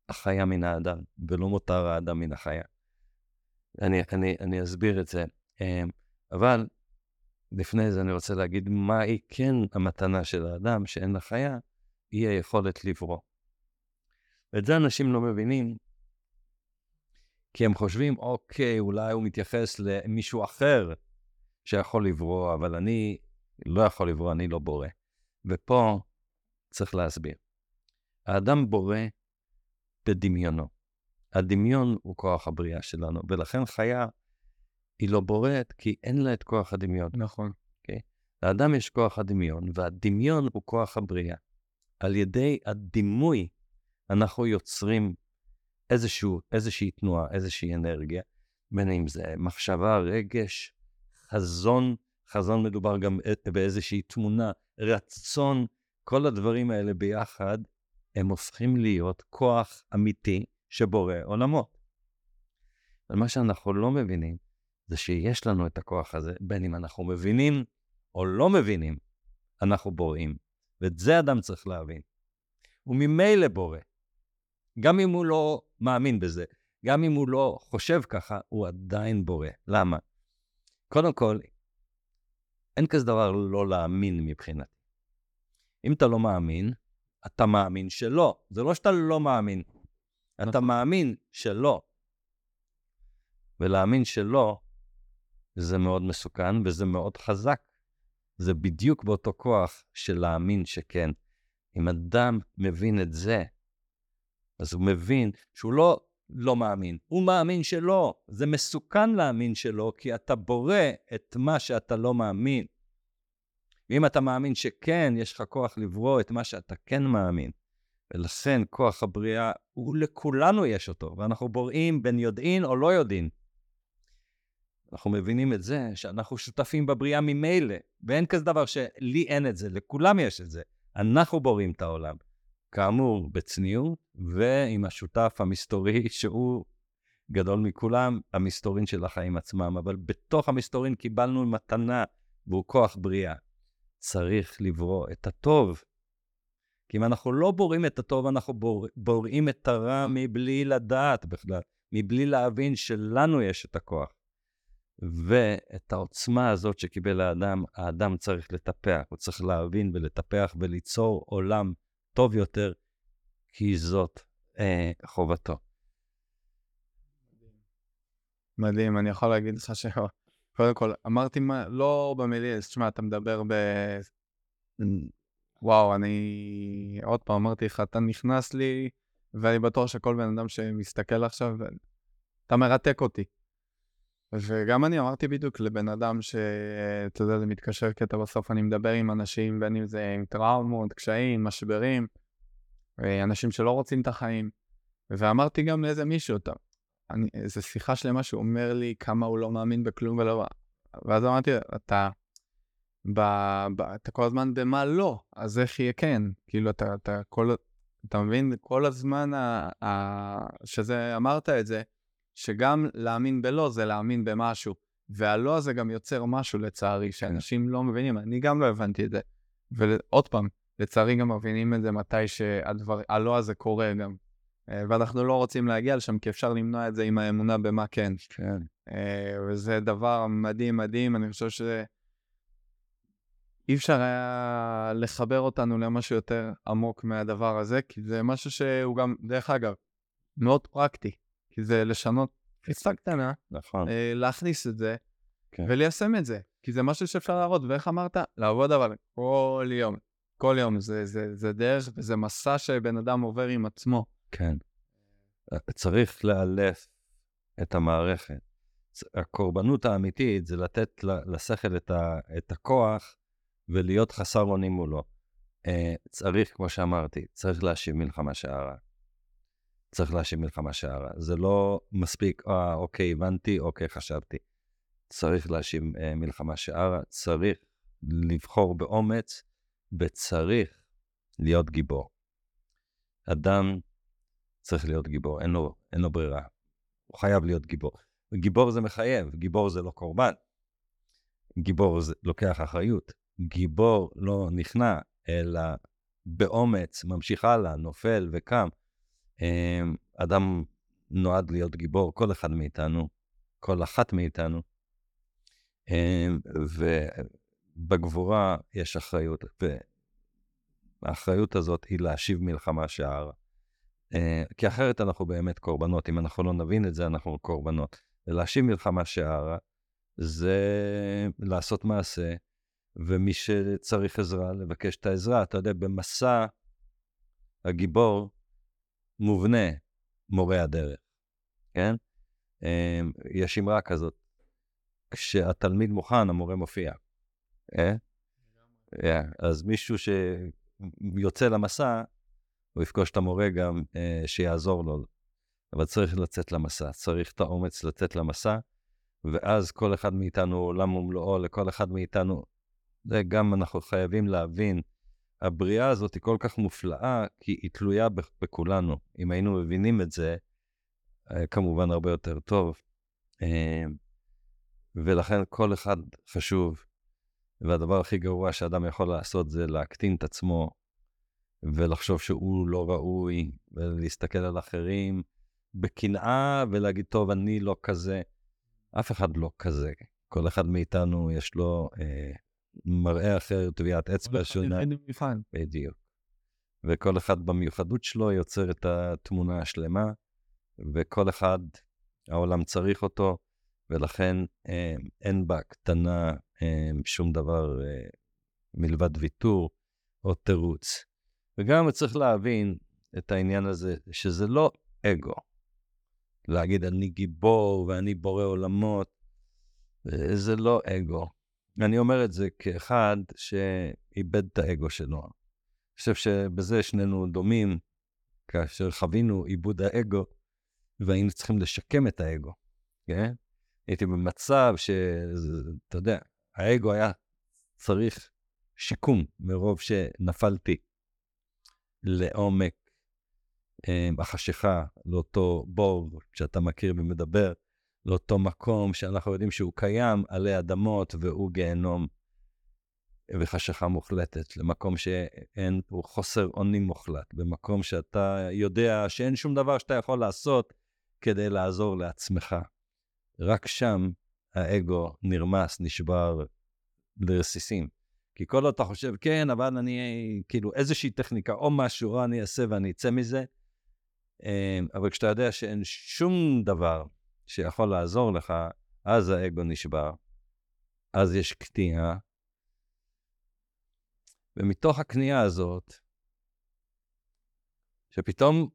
החיה מן האדם, ולא מותר האדם מן החיה. אני, אני, אני אסביר את זה. אה, אבל לפני זה אני רוצה להגיד מהי כן המתנה של האדם שאין לה חיה, היא היכולת לברוא. ואת זה אנשים לא מבינים, כי הם חושבים, אוקיי, אולי הוא מתייחס למישהו אחר שיכול לברוא, אבל אני לא יכול לברוא, אני לא בורא. ופה צריך להסביר. האדם בורא בדמיונו. הדמיון הוא כוח הבריאה שלנו, ולכן חיה היא לא בוראת כי אין לה את כוח הדמיון. נכון. Okay? אוקיי? לאדם יש כוח הדמיון, והדמיון הוא כוח הבריאה. על ידי הדימוי אנחנו יוצרים איזשהו, איזושהי תנועה, איזושהי אנרגיה, בין אם זה מחשבה, רגש, חזון, חזון מדובר גם באיזושהי תמונה, רצון, כל הדברים האלה ביחד, הם הופכים להיות כוח אמיתי שבורא עולמות. מה שאנחנו לא מבינים, זה שיש לנו את הכוח הזה, בין אם אנחנו מבינים או לא מבינים, אנחנו בוראים. ואת זה אדם צריך להבין. הוא ממילא בורא. גם אם הוא לא מאמין בזה, גם אם הוא לא חושב ככה, הוא עדיין בורא. למה? קודם כל, אין כזה דבר לא להאמין מבחינתי. אם אתה לא מאמין, אתה מאמין שלא. זה לא שאתה לא מאמין, אתה נכון. מאמין שלא. ולהאמין שלא, זה מאוד מסוכן וזה מאוד חזק. זה בדיוק באותו כוח של להאמין שכן. אם אדם מבין את זה, אז הוא מבין שהוא לא לא מאמין, הוא מאמין שלא. זה מסוכן להאמין שלא, כי אתה בורא את מה שאתה לא מאמין. ואם אתה מאמין שכן, יש לך כוח לברוא את מה שאתה כן מאמין. ולכן כוח הבריאה, הוא לכולנו יש אותו, ואנחנו בוראים בין יודעין או לא יודעין. אנחנו מבינים את זה שאנחנו שותפים בבריאה ממילא, ואין כזה דבר שלי אין את זה, לכולם יש את זה. אנחנו בוראים את העולם. כאמור, בצניעות, ועם השותף המסתורי, שהוא גדול מכולם, המסתורין של החיים עצמם. אבל בתוך המסתורין קיבלנו מתנה, והוא כוח בריאה. צריך לברוא את הטוב. כי אם אנחנו לא בוראים את הטוב, אנחנו בור... בוראים את הרע מבלי לדעת בכלל, מבלי להבין שלנו יש את הכוח. ואת העוצמה הזאת שקיבל האדם, האדם צריך לטפח, הוא צריך להבין ולטפח וליצור עולם טוב יותר, כי זאת אה, חובתו. מדהים, אני יכול להגיד לך ש... קודם כל, אמרתי מה, לא במילים, תשמע, אתה מדבר ב... וואו, אני עוד פעם אמרתי לך, אתה נכנס לי, ואני בטוח שכל בן אדם שמסתכל עכשיו, אתה מרתק אותי. וגם אני אמרתי בדיוק לבן אדם שאתה יודע, זה מתקשר קטע בסוף, אני מדבר עם אנשים, בין אם זה עם טראומות, קשיים, משברים, אה, אנשים שלא רוצים את החיים. ואמרתי גם לאיזה מישהו, אתה, אני, איזו שיחה שלמה שהוא אומר לי כמה הוא לא מאמין בכלום ולא... ואז אמרתי, אתה, ב, ב, אתה כל הזמן במה לא, אז איך יהיה כן? כאילו, אתה, אתה כל... אתה מבין? כל הזמן ה, ה, שזה, אמרת את זה, שגם להאמין בלא זה להאמין במשהו. והלא הזה גם יוצר משהו, לצערי, כן. שאנשים לא מבינים. אני גם לא הבנתי את זה. ועוד פעם, לצערי גם מבינים את זה מתי שהלא הזה קורה גם. אה, ואנחנו לא רוצים להגיע לשם, כי אפשר למנוע את זה עם האמונה במה כן. כן. אה, וזה דבר מדהים מדהים, אני חושב שזה... אי אפשר היה לחבר אותנו למשהו יותר עמוק מהדבר הזה, כי זה משהו שהוא גם, דרך אגב, מאוד פרקטי. כי זה לשנות תפיסה קטנה, נכון. אה, להכניס את זה כן. וליישם את זה. כי זה משהו שאפשר להראות, ואיך אמרת? לעבוד אבל כל יום. כל יום. זה, זה, זה דרך וזה מסע שבן אדם עובר עם עצמו. כן. צריך לאלף את המערכת. הקורבנות האמיתית זה לתת לשכל את, ה, את הכוח ולהיות חסר אונים מולו. אה, צריך, כמו שאמרתי, צריך להשיב מלחמה שערה. צריך להשיב מלחמה שערה. זה לא מספיק, אה, אוקיי, הבנתי, אוקיי, חשבתי. צריך להשיב אה, מלחמה שערה, צריך לבחור באומץ, וצריך להיות גיבור. אדם צריך להיות גיבור, אין לו, אין לו ברירה. הוא חייב להיות גיבור. גיבור זה מחייב, גיבור זה לא קורבן. גיבור זה לוקח אחריות. גיבור לא נכנע, אלא באומץ ממשיך הלאה, נופל וקם. אמ, אדם נועד להיות גיבור, כל אחד מאיתנו, כל אחת מאיתנו. אמ, ובגבורה יש אחריות, והאחריות הזאת היא להשיב מלחמה שערה. אה, כי אחרת אנחנו באמת קורבנות, אם אנחנו לא נבין את זה, אנחנו קורבנות. ולהשיב מלחמה שערה זה לעשות מעשה, ומי שצריך עזרה, לבקש את העזרה. אתה יודע, במסע הגיבור מובנה מורה הדרך, כן? אמ, יש אמרה כזאת, כשהתלמיד מוכן, המורה מופיע. אה? Yeah. אז מישהו שיוצא למסע, הוא יפגוש את המורה גם אה, שיעזור לו. אבל צריך לצאת למסע, צריך את האומץ לצאת למסע, ואז כל אחד מאיתנו עולם ומלואו, לכל אחד מאיתנו, זה גם אנחנו חייבים להבין, הבריאה הזאת היא כל כך מופלאה, כי היא תלויה בכולנו. אם היינו מבינים את זה, אה, כמובן הרבה יותר טוב. אה, ולכן כל אחד חשוב, והדבר הכי גרוע שאדם יכול לעשות זה להקטין את עצמו ולחשוב שהוא לא ראוי, ולהסתכל על אחרים בקנאה ולהגיד, טוב, אני לא כזה. אף אחד לא כזה. כל אחד מאיתנו יש לו אה, מראה אחר, טביעת אצבע שונה. בדיוק. וכל אחד במיוחדות שלו יוצר את התמונה השלמה, וכל אחד, העולם צריך אותו, ולכן אה, אין בהקטנה אה, שום דבר אה, מלבד ויתור או תירוץ. וגם צריך להבין את העניין הזה, שזה לא אגו. להגיד, אני גיבור ואני בורא עולמות, זה לא אגו. אני אומר את זה כאחד שאיבד את האגו שלו. אני חושב שבזה שנינו דומים, כאשר חווינו עיבוד האגו, והיינו צריכים לשקם את האגו, כן? הייתי במצב שאתה יודע, האגו היה צריך שיקום מרוב שנפלתי לעומק אה, החשיכה, לאותו בור שאתה מכיר ומדבר, לאותו מקום שאנחנו יודעים שהוא קיים עלי אדמות והוא גיהנום וחשיכה מוחלטת, למקום שאין, הוא חוסר אונים מוחלט, במקום שאתה יודע שאין שום דבר שאתה יכול לעשות כדי לעזור לעצמך. רק שם האגו נרמס, נשבר לרסיסים. כי כל עוד אתה חושב, כן, אבל אני, כאילו, איזושהי טכניקה או משהו, או אני אעשה ואני אצא מזה, אמ, אבל כשאתה יודע שאין שום דבר שיכול לעזור לך, אז האגו נשבר, אז יש קטיעה. ומתוך הקנייה הזאת, שפתאום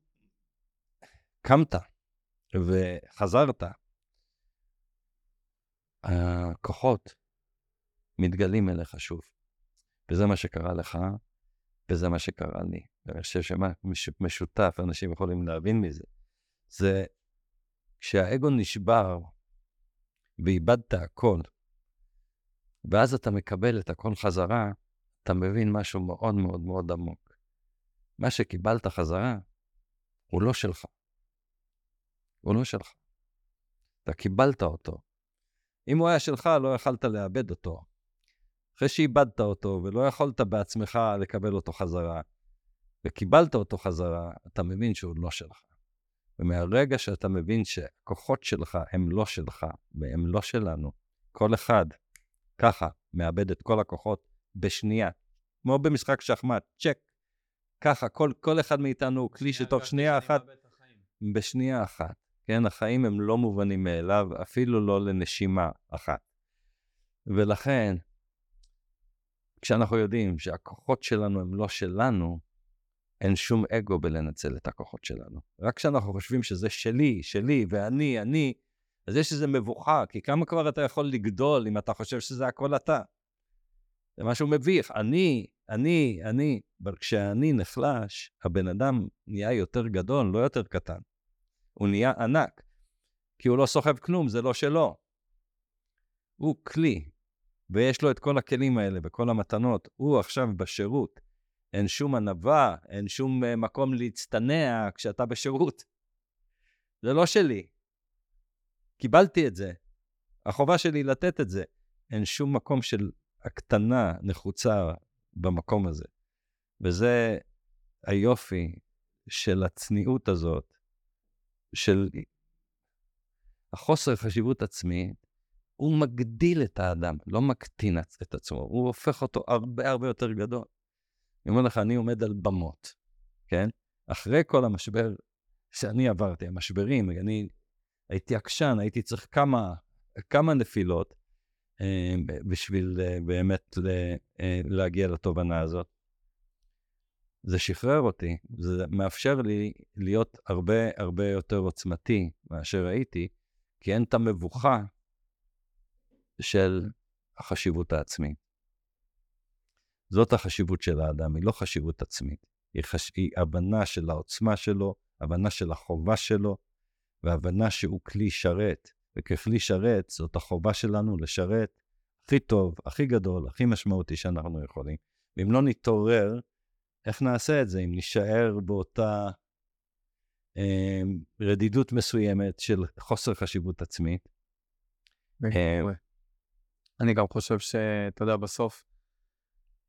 קמת וחזרת, הכוחות מתגלים אליך שוב. וזה מה שקרה לך, וזה מה שקרה לי. ואני חושב שמה משותף, אנשים יכולים להבין מזה, זה כשהאגו נשבר ואיבדת הכל, ואז אתה מקבל את הכל חזרה, אתה מבין משהו מאוד מאוד מאוד עמוק. מה שקיבלת חזרה הוא לא שלך. הוא לא שלך. אתה קיבלת אותו. אם הוא היה שלך, לא יכלת לאבד אותו. אחרי שאיבדת אותו ולא יכולת בעצמך לקבל אותו חזרה, וקיבלת אותו חזרה, אתה מבין שהוא לא שלך. ומהרגע שאתה מבין שהכוחות שלך הם לא שלך והם לא שלנו, כל אחד ככה מאבד את כל הכוחות בשנייה, כמו במשחק שחמט, צ'ק. ככה, כל, כל אחד מאיתנו הוא כלי שתוך שנייה אחת, בשנייה אחת, כן, החיים הם לא מובנים מאליו, אפילו לא לנשימה אחת. ולכן, כשאנחנו יודעים שהכוחות שלנו הם לא שלנו, אין שום אגו בלנצל את הכוחות שלנו. רק כשאנחנו חושבים שזה שלי, שלי, ואני, אני, אז יש איזו מבוכה, כי כמה כבר אתה יכול לגדול אם אתה חושב שזה הכל אתה? זה משהו מביך. אני, אני, אני. אבל כשאני נחלש, הבן אדם נהיה יותר גדול, לא יותר קטן. הוא נהיה ענק. כי הוא לא סוחב כלום, זה לא שלו. הוא כלי, ויש לו את כל הכלים האלה וכל המתנות. הוא עכשיו בשירות. אין שום ענווה, אין שום uh, מקום להצטנע כשאתה בשירות. זה לא שלי. קיבלתי את זה. החובה שלי לתת את זה. אין שום מקום של הקטנה נחוצה במקום הזה. וזה היופי של הצניעות הזאת, של החוסר חשיבות עצמית, הוא מגדיל את האדם, לא מקטין את עצמו, הוא הופך אותו הרבה הרבה יותר גדול. אני אומר לך, אני עומד על במות, כן? אחרי כל המשבר שאני עברתי, המשברים, אני הייתי עקשן, הייתי צריך כמה, כמה נפילות אה, בשביל אה, באמת אה, להגיע לתובנה הזאת. זה שחרר אותי, זה מאפשר לי להיות הרבה הרבה יותר עוצמתי מאשר הייתי, כי אין את המבוכה של החשיבות העצמית. זאת החשיבות של האדם, היא לא חשיבות עצמית. היא, חש... היא הבנה של העוצמה שלו, הבנה של החובה שלו, והבנה שהוא כלי שרת. וככלי שרת, זאת החובה שלנו לשרת הכי טוב, הכי גדול, הכי משמעותי שאנחנו יכולים. ואם לא נתעורר, איך נעשה את זה? אם נישאר באותה אה, רדידות מסוימת של חוסר חשיבות עצמית. אה, אני גם חושב שאתה יודע, בסוף,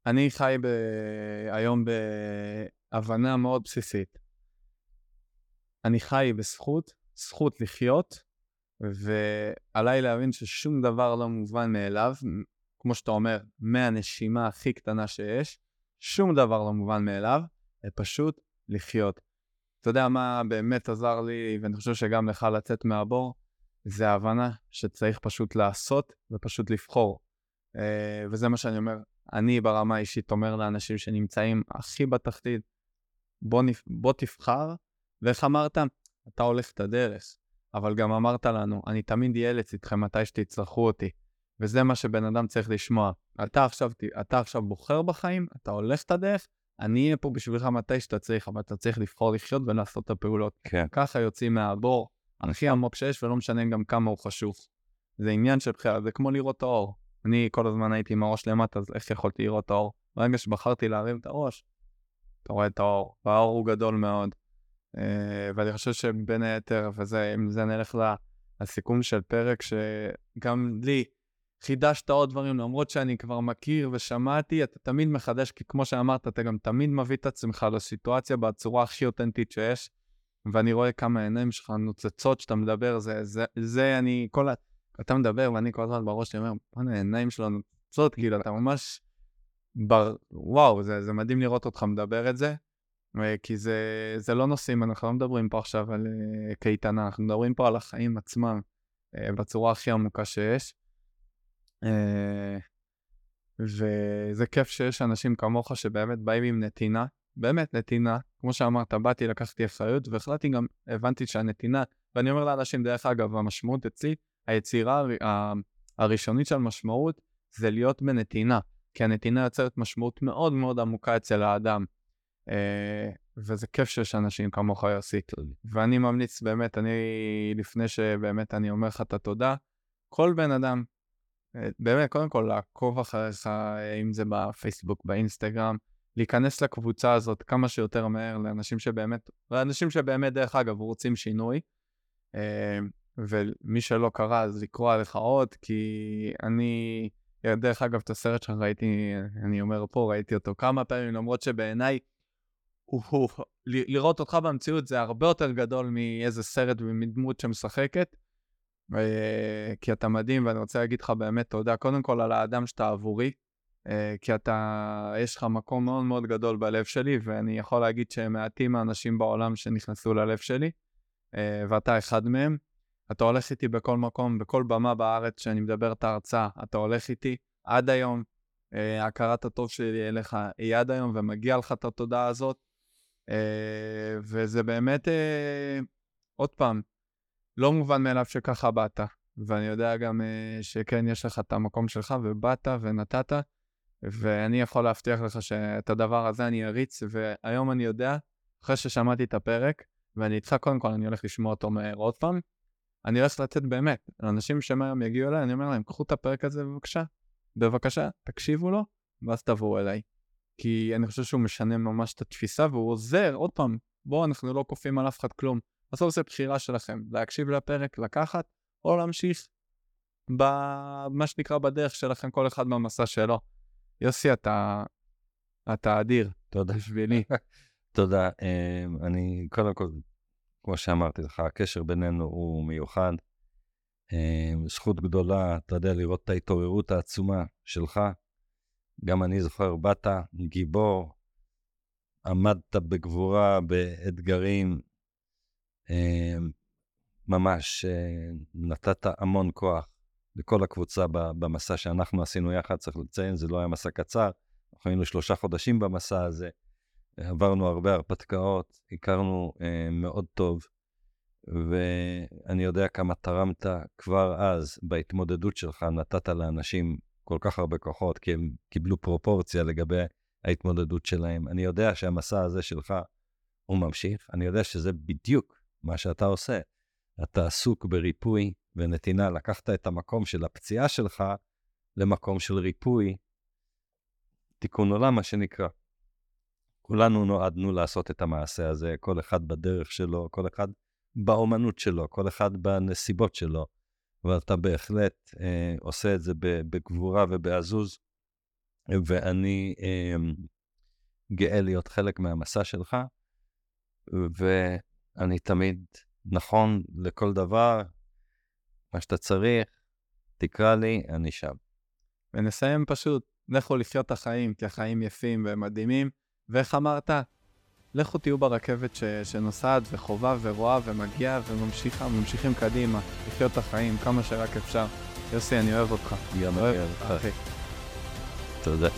אני חי ב... היום בהבנה מאוד בסיסית. אני חי בזכות, זכות לחיות, ועליי להבין ששום דבר לא מובן מאליו, כמו שאתה אומר, מהנשימה הכי קטנה שיש, שום דבר לא מובן מאליו, זה פשוט לחיות. אתה יודע מה באמת עזר לי, ואני חושב שגם לך לצאת מהבור? זה ההבנה שצריך פשוט לעשות ופשוט לבחור. אה, וזה מה שאני אומר, אני ברמה האישית אומר לאנשים שנמצאים הכי בתחתית, בוא, נפ... בוא תבחר, ואיך אמרת? אתה הולך את הדרך, אבל גם אמרת לנו, אני תמיד אהיה לצדכם מתי שתצטרכו אותי. וזה מה שבן אדם צריך לשמוע. אתה עכשיו, אתה עכשיו בוחר בחיים, אתה הולך את הדרך, אני אהיה פה בשבילך מתי שאתה צריך, אבל אתה צריך לבחור לחיות ולעשות את הפעולות. כן. ככה יוצאים מהבור הכי עמוק שיש, ולא משנה גם כמה הוא חשוב. זה עניין של בחירה, זה כמו לראות את האור. אני כל הזמן הייתי עם הראש למטה, אז איך יכולתי לראות את האור? ברגע שבחרתי להרים את הראש, אתה רואה את האור, והאור הוא גדול מאוד. Uh, ואני חושב שבין היתר, וזה, אם זה נלך לסיכום של פרק, שגם לי חידשת עוד דברים, למרות שאני כבר מכיר ושמעתי, אתה תמיד מחדש, כי כמו שאמרת, אתה גם תמיד מביא את עצמך לסיטואציה בצורה הכי אותנטית שיש, ואני רואה כמה העיניים שלך נוצצות כשאתה מדבר, זה, זה, זה אני, כל. אתה מדבר ואני כל הזמן בראש שלי אומר, בוא'נה, העיניים שלו נוצצות, כאילו, אתה ממש... בר... וואו, זה, זה מדהים לראות אותך מדבר את זה, כי זה, זה לא נושאים, אנחנו לא מדברים פה עכשיו על uh, קייטנה, אנחנו מדברים פה על החיים עצמם, uh, בצורה הכי עמוקה שיש. וזה כיף שיש אנשים כמוך שבאמת באים עם נתינה, באמת נתינה, כמו שאמרת, באתי, לקחתי אחריות, והחלטתי גם, הבנתי שהנתינה, ואני אומר לאנשים, דרך אגב, המשמעות אצלי, היצירה הראשונית של משמעות זה להיות בנתינה, כי הנתינה יוצרת משמעות מאוד מאוד עמוקה אצל האדם. אה, וזה כיף שיש אנשים כמוך יוסי. ואני ממליץ באמת, אני, לפני שבאמת אני אומר לך את התודה, כל בן אדם, אה, באמת, קודם כל לעקוב אחריך, אם זה בפייסבוק, באינסטגרם, להיכנס לקבוצה הזאת כמה שיותר מהר לאנשים שבאמת, לאנשים שבאמת, דרך אגב, רוצים שינוי. אה, ומי שלא קרא, אז לקרוא עליך עוד, כי אני, דרך אגב, את הסרט שלך ראיתי, אני אומר פה, ראיתי אותו כמה פעמים, למרות שבעיניי, לראות אותך במציאות זה הרבה יותר גדול מאיזה סרט ומדמות שמשחקת. אה, כי אתה מדהים, ואני רוצה להגיד לך באמת תודה, קודם כל על האדם שאתה עבורי, אה, כי אתה, יש לך מקום מאוד מאוד גדול בלב שלי, ואני יכול להגיד שמעטים האנשים בעולם שנכנסו ללב שלי, אה, ואתה אחד מהם. אתה הולך איתי בכל מקום, בכל במה בארץ שאני מדבר את ההרצאה, אתה הולך איתי עד היום. הכרת הטוב שלי אליך היא עד היום, ומגיע לך את התודה הזאת. אה, וזה באמת, אה, עוד פעם, לא מובן מאליו שככה באת, ואני יודע גם אה, שכן, יש לך את המקום שלך, ובאת ונתת, ואני יכול להבטיח לך שאת הדבר הזה אני אריץ, והיום אני יודע, אחרי ששמעתי את הפרק, ואני איתך, קודם כל אני הולך לשמוע אותו מהר עוד פעם, אני הולך לתת באמת, לאנשים שמהיום יגיעו אליי, אני אומר להם, קחו את הפרק הזה בבקשה, בבקשה, תקשיבו לו, ואז תבואו אליי. כי אני חושב שהוא משנה ממש את התפיסה, והוא עוזר, עוד פעם, בואו, אנחנו לא כופים על אף אחד כלום. בסוף זה בחירה שלכם, להקשיב לפרק, לקחת, או להמשיך במה שנקרא בדרך שלכם, כל אחד במסע שלו. יוסי, אתה, אתה אדיר. תודה. בשבילי. תודה. אמ, אני, קודם כל, כמו שאמרתי לך, הקשר בינינו הוא מיוחד. אמ, זכות גדולה, אתה יודע, לראות את ההתעוררות העצומה שלך. גם אני זוכר, באת גיבור, עמדת בגבורה, באתגרים, אמ, ממש אה, נתת המון כוח לכל הקבוצה במסע שאנחנו עשינו יחד, צריך לציין, זה לא היה מסע קצר, אנחנו היינו שלושה חודשים במסע הזה, עברנו הרבה הרפתקאות, הכרנו אה, מאוד טוב, ואני יודע כמה תרמת כבר אז בהתמודדות שלך, נתת לאנשים כל כך הרבה כוחות, כי הם קיבלו פרופורציה לגבי ההתמודדות שלהם. אני יודע שהמסע הזה שלך הוא ממשיך, אני יודע שזה בדיוק מה שאתה עושה. אתה עסוק בריפוי ונתינה, לקחת את המקום של הפציעה שלך למקום של ריפוי, תיקון עולם, מה שנקרא. כולנו נועדנו לעשות את המעשה הזה, כל אחד בדרך שלו, כל אחד באומנות שלו, כל אחד בנסיבות שלו, ואתה בהחלט אה, עושה את זה בגבורה ובעזוז, ואני אה, גאה להיות חלק מהמסע שלך, ואני תמיד נכון לכל דבר, מה שאתה צריך, תקרא לי, אני שם. ונסיים פשוט, לכו לחיות את החיים, כי החיים יפים ומדהימים, ואיך אמרת? לכו תהיו ברכבת ש... שנוסעת וחובה ורואה ומגיעה וממשיכה, ממשיכים קדימה, לחיות את החיים כמה שרק אפשר. יוסי, אני אוהב אותך. גם אני אוהב אותך. תודה.